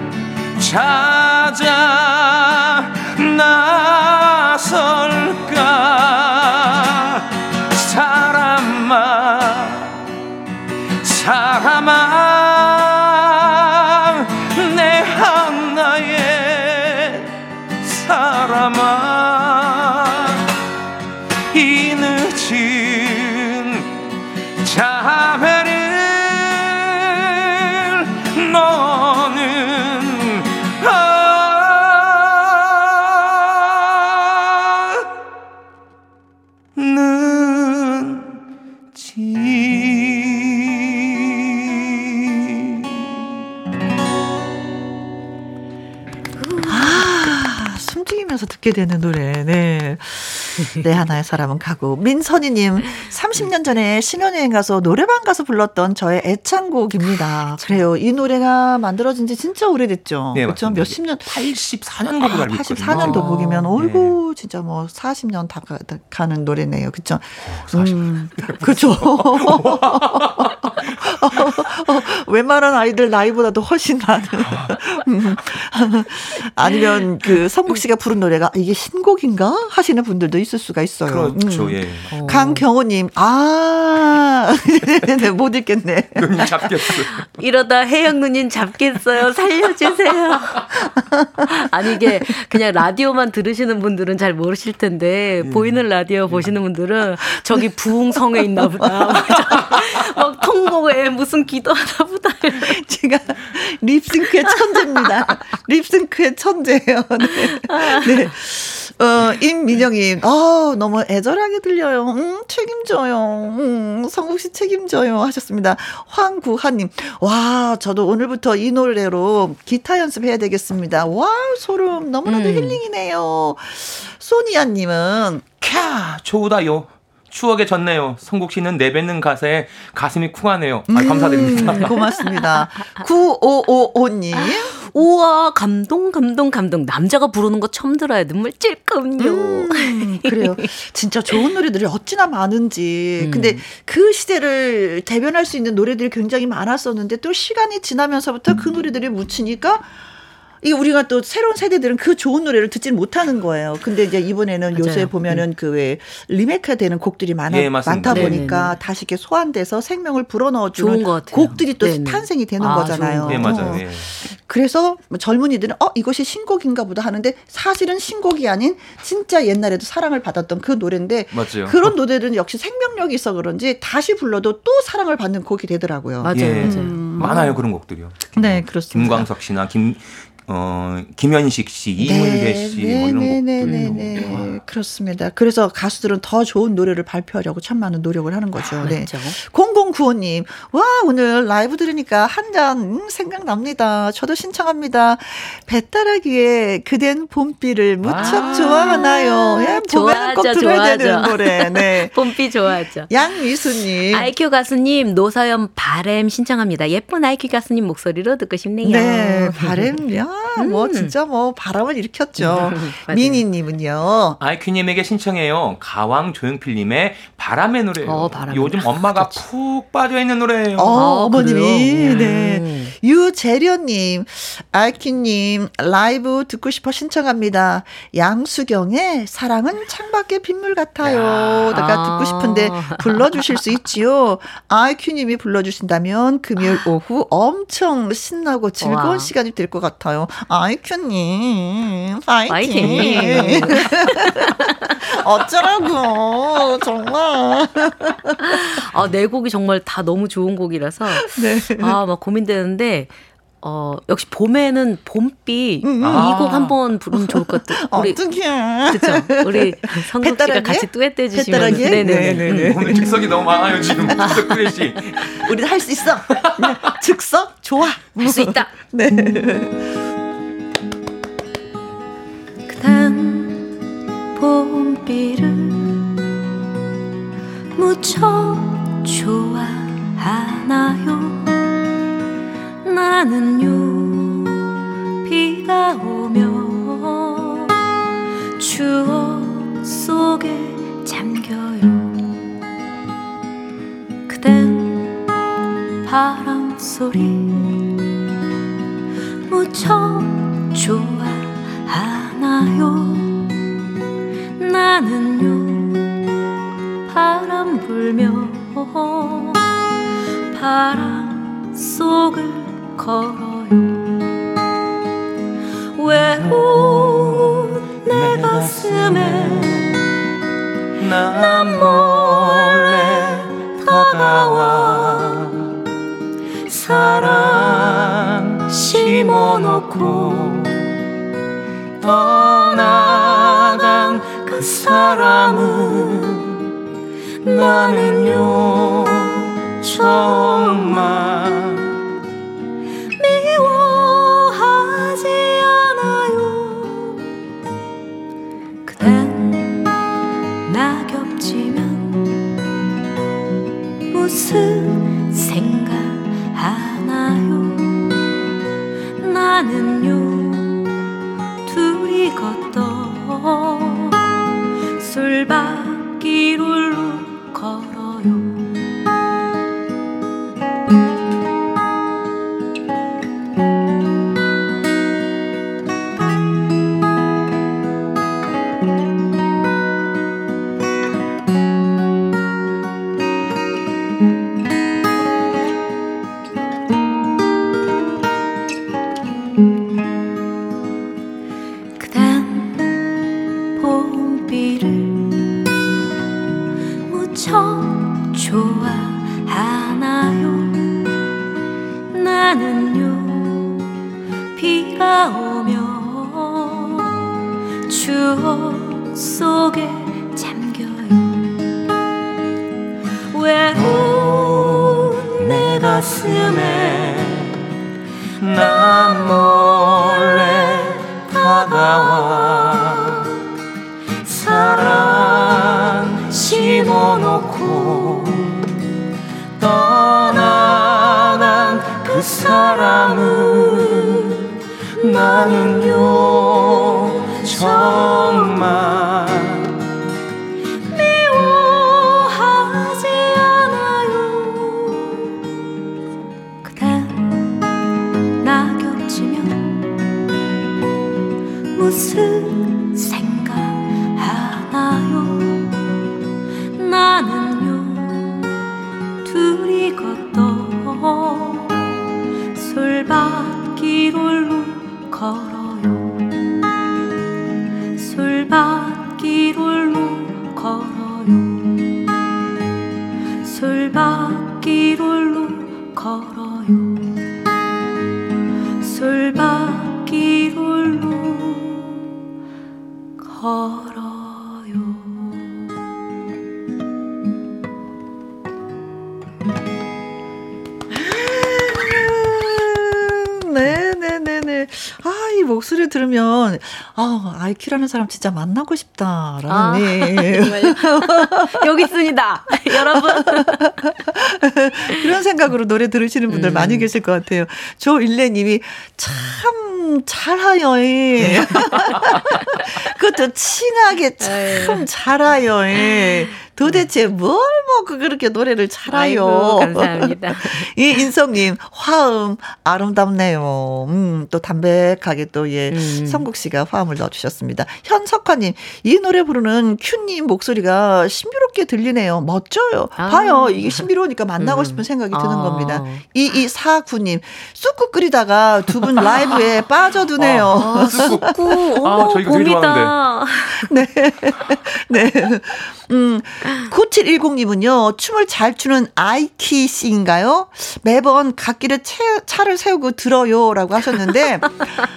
찾아 나설까? 사람아 사람아 듣게 되는 노래. 네. 내 하나의 사람은 가고. 민선희님, 30년 전에 신혼여행 가서 노래방 가서 불렀던 저의 애창곡입니다. 그래요. 이 노래가 만들어진 지 진짜 오래됐죠. 네, 그렇죠. 몇십 년. 84년 곡을 아, 알고 있거든요. 84년 도 곡이면, 어이구, 진짜 뭐 40년 다 가, 가는 노래네요. 그쵸? 음, 그 쵸. 웬만한 아이들 나이보다도 훨씬 많은. 음. 아니면 그 성국 씨가 부른 노래가 이게 신곡인가 하시는 분들도 있을 수가 있어요. 그렇죠, 음. 예. 강경호님, 아, 네, 못 읽겠네. 눈이 잡겠어. 이러다 혜영 누님 잡겠어요. 살려주세요. 아니 이게 그냥 라디오만 들으시는 분들은 잘 모르실 텐데 보이는 라디오 보시는 분들은 저기 부흥성에 있나 보다. 막 통곡에 무슨 기도하나 보다. 제가 립싱크의 천재입니다. 립싱크의 천재예요. 네. 네. 어, 임민영님, 아, 너무 애절하게 들려요. 음, 책임져요. 음, 성국 씨 책임져요. 하셨습니다. 황구하님, 와, 저도 오늘부터 이 노래로 기타 연습해야 되겠습니다. 와, 소름. 너무나도 음. 힐링이네요. 소니아님은, 캬, 좋다요. 추억에 젖네요. 성국 씨는 내뱉는 가사에 가슴이 쿵하네요. 아, 감사드립니다. 음, 고맙습니다. 9555님. 우와 감동 감동 감동 남자가 부르는 거 처음 들어요 눈물 찔끔요. 음, 그래요. 진짜 좋은 노래들이 어찌나 많은지. 음. 근데 그 시대를 대변할 수 있는 노래들이 굉장히 많았었는데 또 시간이 지나면서부터 그 노래들이 묻히니까 이 우리가 또 새로운 세대들은 그 좋은 노래를 듣지는 못하는 거예요. 근데 이제 이번에는 맞아요. 요새 보면은 그 왜 리메이크가 되는 곡들이 많아 예, 맞습니다. 많다 보니까 네네네. 다시 이렇게 소환돼서 생명을 불어넣어 주는. 곡들이 또 네네. 탄생이 되는 아, 거잖아요. 좋은 예, 맞아요. 어. 예. 그래서 뭐 젊은이들은 어 이것이 신곡인가 보다 하는데 사실은 신곡이 아닌 진짜 옛날에도 사랑을 받았던 그 노래인데 맞죠. 그런 노래들은 역시 생명력이 있어 그런지 다시 불러도 또 사랑을 받는 곡이 되더라고요. 맞아요, 예. 맞아요. 많아요, 그런 곡들이요. 네, 그렇습니다. 김광석 씨나 김, 어, 김현식 씨, 이물배 씨, 뭐 이런 곡들. 네네네네. 그렇습니다. 그래서 가수들은 더 좋은 노래를 발표하려고 참 많은 노력을 하는 거죠. 아, 네. 0095님, 와, 오늘 라이브 들으니까 한 잔 음, 생각납니다. 저도 신청합니다. 배따라기에 그댄 봄비를 무척 아~ 좋아하나요? 예, 봄에는 꼭 들어야 좋아하죠. 되는 노래. 네. 봄비 좋아하죠. 양미수님. 아이큐 가수님, 노서연 바램 신청합니다. 예쁜 아이큐 가수님 목소리로 듣고 싶네요. 네, 바램, 야, 뭐 음. 뭐 진짜 뭐 바람을 일으켰죠. 미니님은요. 아이큐님에게 신청해요. 가왕 조용필님의 바람의 노래요. 어, 바람. 요즘 엄마가 그렇지. 푹 빠져 있는 노래예요. 어, 어머님이 네. 음. 유재련님, 아이큐님 라이브 듣고 싶어 신청합니다. 양수경의 사랑은 창밖의 빗물 같아요. 내가 듣고 싶은데 불러주실 수 있지요. 아이큐님이 불러주신다면 금요일 오후 엄청 신나고 즐거운 와. 시간이 될 것 같아요. 아이큐님 파이팅. 파이팅. 어쩌라고 정말. 아, 네 곡이 정말 다 너무 좋은 곡이라서 네. 아, 막 고민되는데 어, 역시 봄에는 봄비 음, 음. 아. 이곡 한번 부르면 좋을 것 같아요. 우리 어떡해. 그렇죠. 우리 성국 씨가 같이 듀엣 해 주시면 네네. 네 오늘 즉석이 너무 많아요, 지금. 즉석 듀엣이. 우리 할 수 있어. 즉석 좋아. 할 수 있다. 네. 그댄 봄비를 무척 좋아하나요? 나는요 비가 오면 추억 속에 잠겨요 그댄 바람 소리 무척 좋아 하나요. 나는요 바람 불며 바람 속을 걸어요. 외로운 내 가슴에 난 몰래 다가와 사랑 심어놓고 떠나간 그 사람은 나는요 정말 큐라는 사람 진짜 만나고 싶다라는, 아, 네. 여기 있습니다. 여러분. 그런 생각으로 노래 들으시는 분들 음. 많이 계실 것 같아요. 조일레 님이 참 잘하여. 그것도 칭하게 참 잘하여. 도대체 뭘 먹고 그렇게 노래를 잘해요. 아이고, 감사합니다. 이 인성님 화음 아름답네요. 음, 또 담백하게 또 예, 음. 성국 씨가 화음을 넣어주셨습니다. 현석화님 이 노래 부르는 큐님 목소리가 신비롭게 들리네요. 멋져요. 아. 봐요, 이게 신비로우니까 만나고 음. 싶은 생각이 드는 아. 겁니다. 이이사구님 쑥국 끓이다가 두 분 라이브에 빠져드네요. 아, 쑥국. 아, 저희가 되게 좋아하는데. 네, 네. 음, 9710님은요, 춤을 잘 추는 아이키 씨인가요? 매번 갓길에 채, 차를 세우고 들어요. 라고 하셨는데,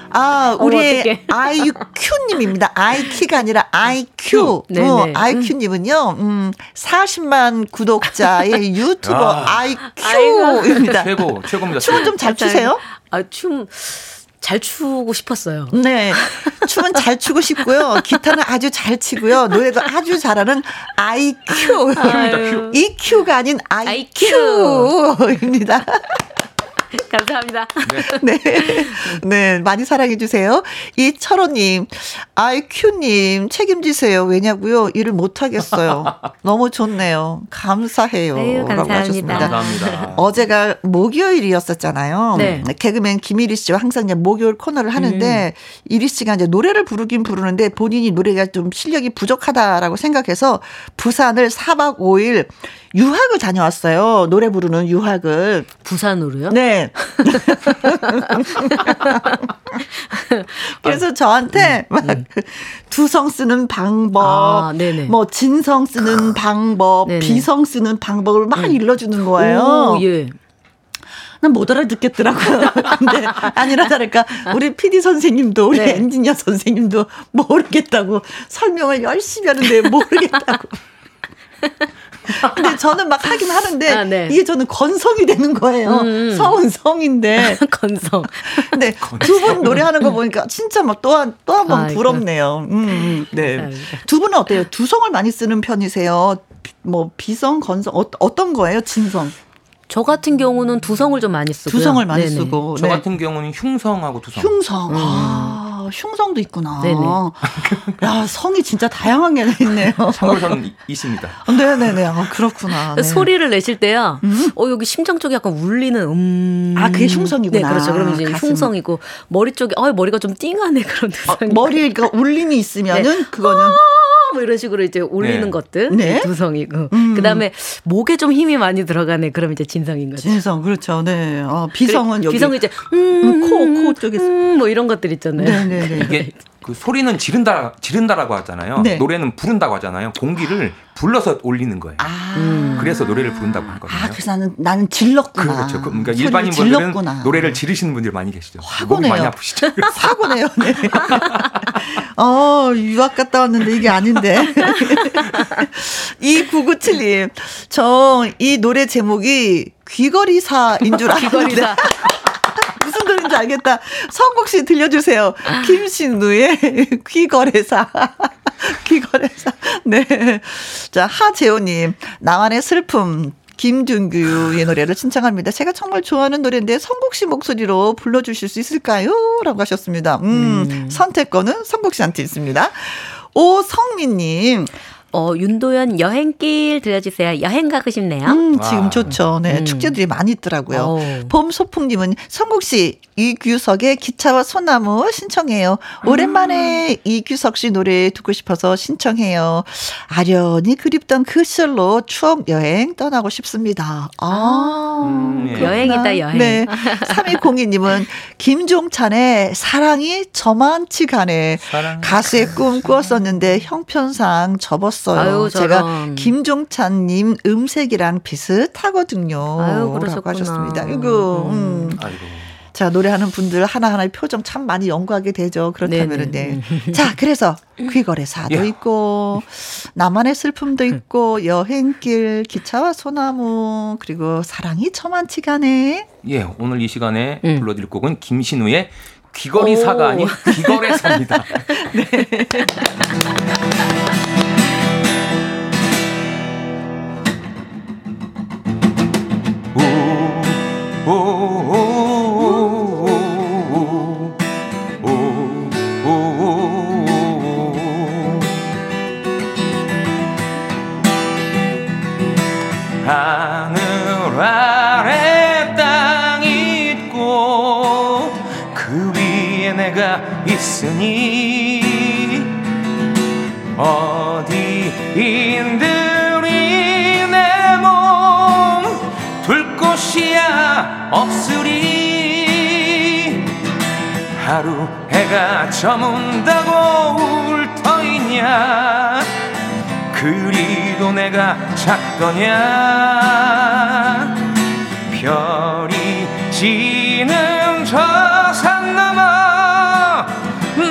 아, 우리 아이큐님입니다. 아이키가 아니라 아이큐. 어, 아이큐님은요, 음, 40만 구독자의 유튜버 아 이큐입니다. 최고, 최고입니다. 춤을 좀잘 추세요? 아, 춤. 잘 추고 싶었어요. 네. 춤은 잘 추고 싶고요. 기타는 아주 잘 치고요. 노래도 아주 잘하는 IQ. EQ가 아닌 IQ입니다. 감사합니다. 네. 네. 네. 많이 사랑해주세요. 이철호님, 아이큐님, 책임지세요. 왜냐고요? 일을 못하겠어요. 너무 좋네요. 감사해요. 네, 감사합니다. 감사합니다. 어제가 목요일이었었잖아요. 네. 개그맨 김일희 씨와 항상 이제 목요일 코너를 하는데, 음. 이리 씨가 이제 노래를 부르긴 부르는데, 본인이 노래가 좀 실력이 부족하다라고 생각해서, 부산을 4박 5일 유학을 다녀왔어요. 노래 부르는 유학을. 부산으로요? 네. 그래서 저한테 음, 막 음. 두성 쓰는 방법, 아, 뭐 진성 쓰는 방법, 네네. 비성 쓰는 방법을 막 음. 일러주는 거예요. 오, 예. 난못 알아듣겠더라고요. 근데 아니라 다를까 우리 PD 선생님도 우리 네. 엔지니어 선생님도 모르겠다고 설명을 열심히 하는데 모르겠다고. 근데 저는 막 하긴 하는데 아, 네. 이게 저는 건성이 되는 거예요. 음. 음. 성은 성인데 건성. 근데 두 분 노래하는 거 보니까 진짜 막 또 한 또 한번 부럽네요. 음, 음, 네. 두 분은 어때요? 두 성을 많이 쓰는 편이세요? 뭐 비성, 건성 어, 어떤 거예요? 진성? 저 같은 경우는 두성을 좀 많이 쓰고 두성을 많이 네네. 쓰고. 저 네. 같은 경우는 흉성하고 두성. 흉성. 음. 아, 흉성도 있구나. 네네. 야, 성이 진짜 다양하게 있네요. 참고로 저는 있습니다. 네네네. 아, 그렇구나. 네. 소리를 내실 때야, 음? 어, 여기 심장 쪽에 약간 울리는 음. 아, 그게 흉성이구나. 네, 그렇죠. 그러면 이제 가슴. 흉성이고, 머리 쪽에, 어, 머리가 좀 띵하네. 그런 두성. 어, 머리가 울림이 있으면은, 네. 그거는. 아~ 뭐 이런 식으로 이제 올리는 네. 것들 네. 두성이고 음. 그다음에 목에 좀 힘이 많이 들어가네 그럼 이제 진성인 거죠. 진성 그렇죠. 네. 어, 비성은 여기 비성은 이제 음, 코, 코 쪽에서 음, 뭐 이런 것들 있잖아요. 네 네네. 네, 네. 이게 그 소리는 지른다 지른다라고 하잖아요. 네. 노래는 부른다고 하잖아요. 공기를 불러서 올리는 거예요. 아. 음. 그래서 노래를 부른다고 하거든요. 아, 그래서 나는 나는 질렀구나. 그렇죠. 그러니까 일반인 분들은 노래를 지르시는 분들 많이 계시죠. 화고네요. 많이 아프시죠. 화고네요. 네. 어, 유학 갔다 왔는데 이게 아닌데. 이 997님. 저 이 노래 제목이 귀걸이사인 줄 알았는데. 귀걸이사. 무슨 노래인지 알겠다. 성국 씨 들려주세요. 김신우의 귀거래사. 귀거래사. 네. 자, 하재호님. 나만의 슬픔. 김준규의 노래를 신청합니다. 제가 정말 좋아하는 노래인데 성국 씨 목소리로 불러주실 수 있을까요? 라고 하셨습니다. 음, 음. 선택권은 성국 씨한테 있습니다. 오성민님. 어, 윤도현 여행길 들려주세요. 여행 가고 싶네요. 음, 지금 좋죠. 네, 음. 축제들이 많이 있더라고요. 오. 봄 소풍님은 성국 씨 이규석의 기차와 소나무 신청해요. 오랜만에 음. 이규석 씨 노래 듣고 싶어서 신청해요. 아련히 그립던 그 시절로 추억 여행 떠나고 싶습니다. 아, 음, 예. 여행이다 여행. 네, 3202님은 김종찬의 사랑이 저만치 가네. 사랑. 가수의 꿈 꾸었었는데 형편상 접었어. 들 었어요. 아유, 제가 김종찬님 음색이랑 비슷하거든요. 아유, 그러셨구나. 하셨습니다. 이거, 음. 아이고. 자, 노래하는 분들 하나하나의 표정 참 많이 연구하게 되죠. 그렇다면은, 네. 자, 그래서 귀거래사도 예. 있고, 나만의 슬픔도 있고, 여행길, 기차와 소나무, 그리고 사랑이 저만치가 네. 예, 오늘 이 시간에 음. 불러드릴 곡은 김신우의 귀걸이사가 아닌 귀거래사입니다. 네. 하늘 아래 땅 있고 그 위에 내가 있으니 어 없으리. 하루 해가 저문다고 울 터이냐. 그리도 내가 작더냐. 별이 지는 저 산 넘어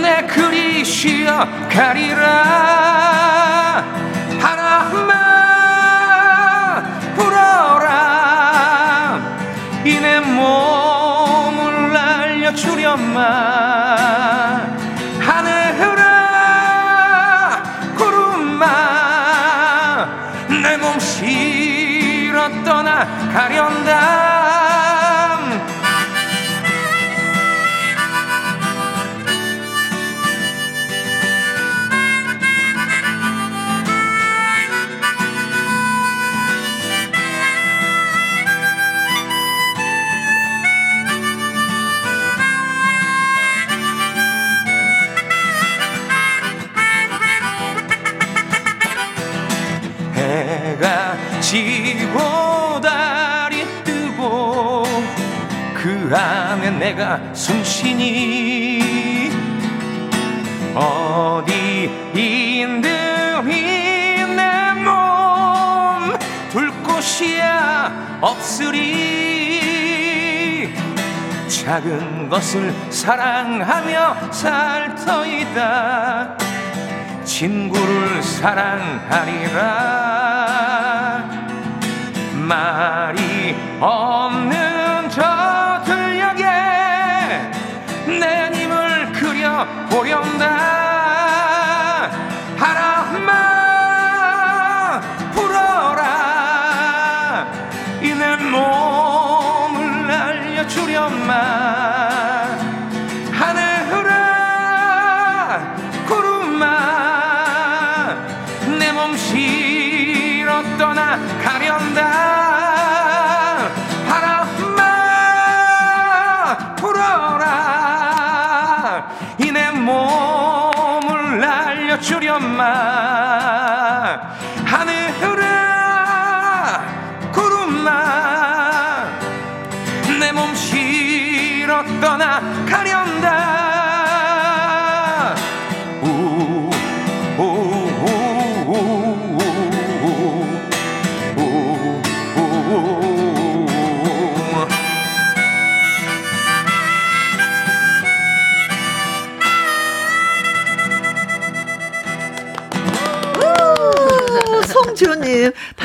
내 그리 쉬어 가리라 내가 숨쉬니 어디인들이 내몸 둘 곳이야 없으리. 작은 것을 사랑하며 살 터이다. 친구를 사랑하리라. 말이 없는 보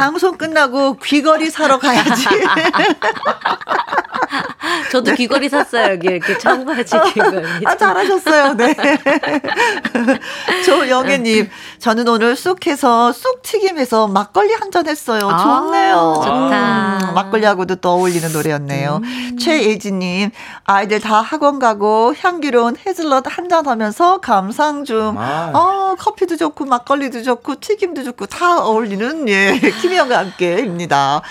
방송 끝나고 귀걸이 사러 가야지. 저도 네. 귀걸이 샀어요. 여기 이렇게 청바지 귀걸이. 아, 잘하셨어요. 네. 조영애님, 저는 오늘 쑥해서 쑥튀김해서 막걸리 한 잔 했어요. 아, 좋네요. 좋다. 음, 막걸리하고도 또 어울리는 노래였네요. 음. 최예진님, 아이들 다 학원 가고 향기로운 헤즐넛 한 잔 하면서 감상 중. 아. 어, 커피도 좋고 막걸리도 좋고 튀김도 좋고 다 어울리는 예, 김희영과 함께입니다.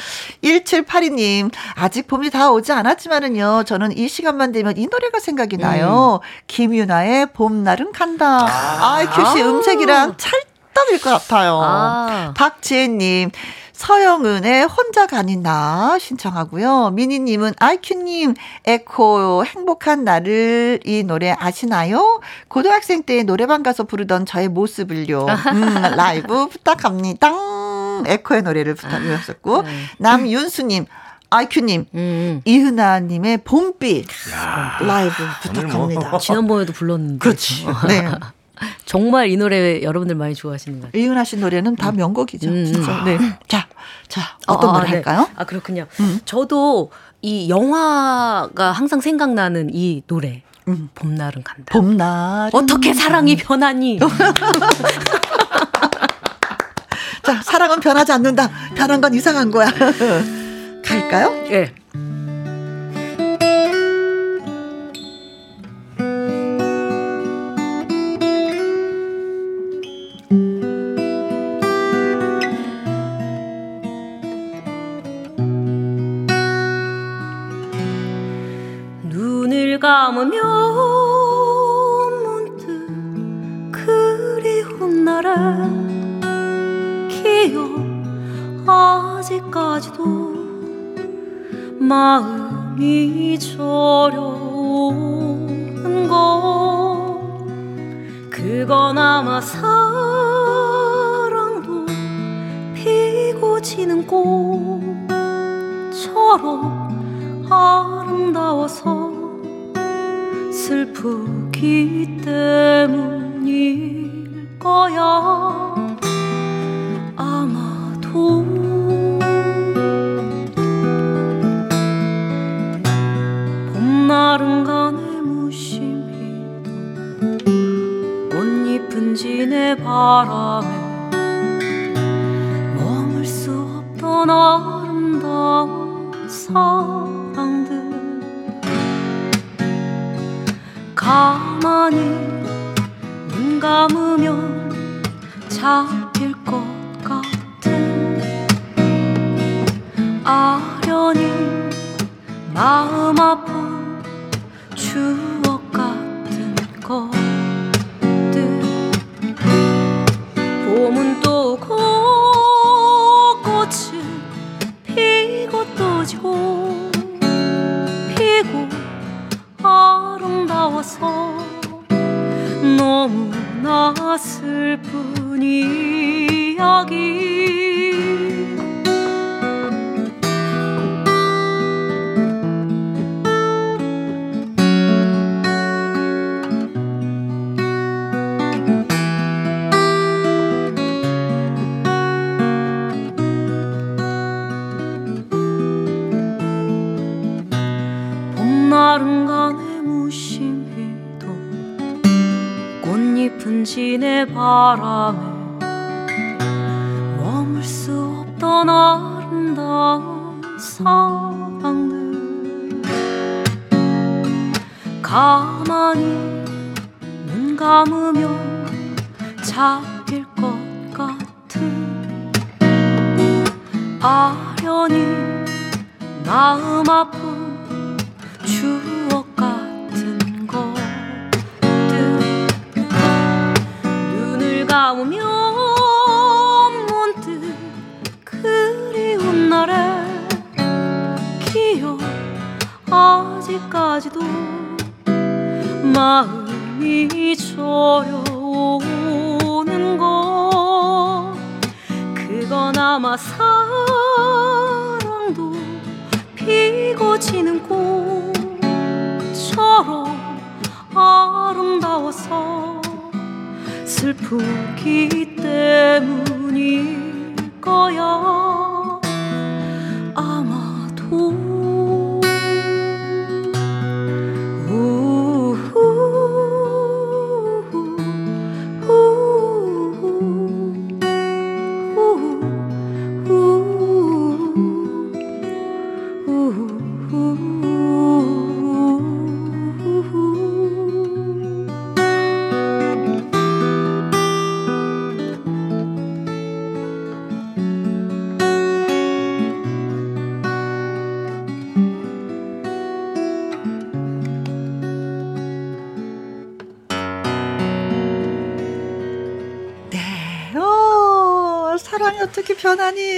1782님, 아직 봄이 다 오지 않았지만은요, 저는 이 시간만 되면 이 노래가 생각이 나요. 음. 김유나의 봄날은 간다. 아, 아이큐 씨 음색이랑 찰떡일 것 같아요. 아. 박지혜님, 서영은의 혼자 가니 나 신청하고요. 미니님은 아이큐님 에코 행복한 나를 이 노래 아시나요? 고등학생 때 노래방 가서 부르던 저의 모습을요. 음, 라이브 부탁합니다. 에코의 노래를 부탁드렸었고 네. 남윤수님 아이큐님, 음. 이은아님의 봄빛 야. 라이브 부탁합니다. 뭐. 지난번에도 불렀는데. 그렇지. 네. 정말 이 노래 여러분들 많이 좋아하시는 것 같아요. 이은하 씨 노래는 다 음. 명곡이죠. 음. 진짜. 네. 자, 자 어떤 아, 노래 네. 할까요? 아 그렇군요. 음. 저도 이 영화가 항상 생각나는 이 노래. 음. 봄날은 간다. 봄날. 어떻게 사랑이 변하니? 자, 사랑은 변하지 않는다. 변한 건 이상한 거야. 갈까요? 예. 네. 감으면 나를 기억 아직까지도 마음이 저려오는 것 그건 아마 사랑도 피고 지는 꽃처럼 아름다워서 슬프기 때문일 거야. 아마도 바람에 머물 수 없던 아름다운 사랑들. 가만히 눈 감으면 잡힐 것 같은 아련히 마음 아픈 추 너무나 슬픈 이야기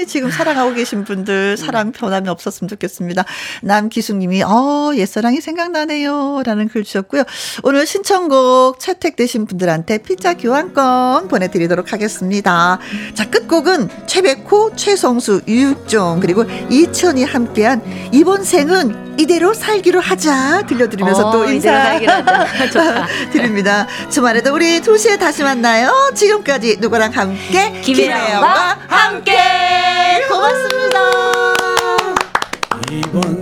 지금 사랑하고 계신 분들 사랑 변함이 없었으면 좋겠습니다. 남기숙님이 어 옛사랑이 생각나네요. 라는 글 주셨고요. 오늘 신청곡 채택되신 분들한테 피자 교환권 보내드리도록 하겠습니다. 자 끝곡은 최백호, 최성수, 유육종 그리고 이천이 함께한 이번 생은 이대로 살기로 하자 들려드리면서 어, 또 인사 드립니다. 주말에도 우리 2시에 다시 만나요. 지금까지 누구랑 함께 김혜영과 함께 고맙습니다. 이번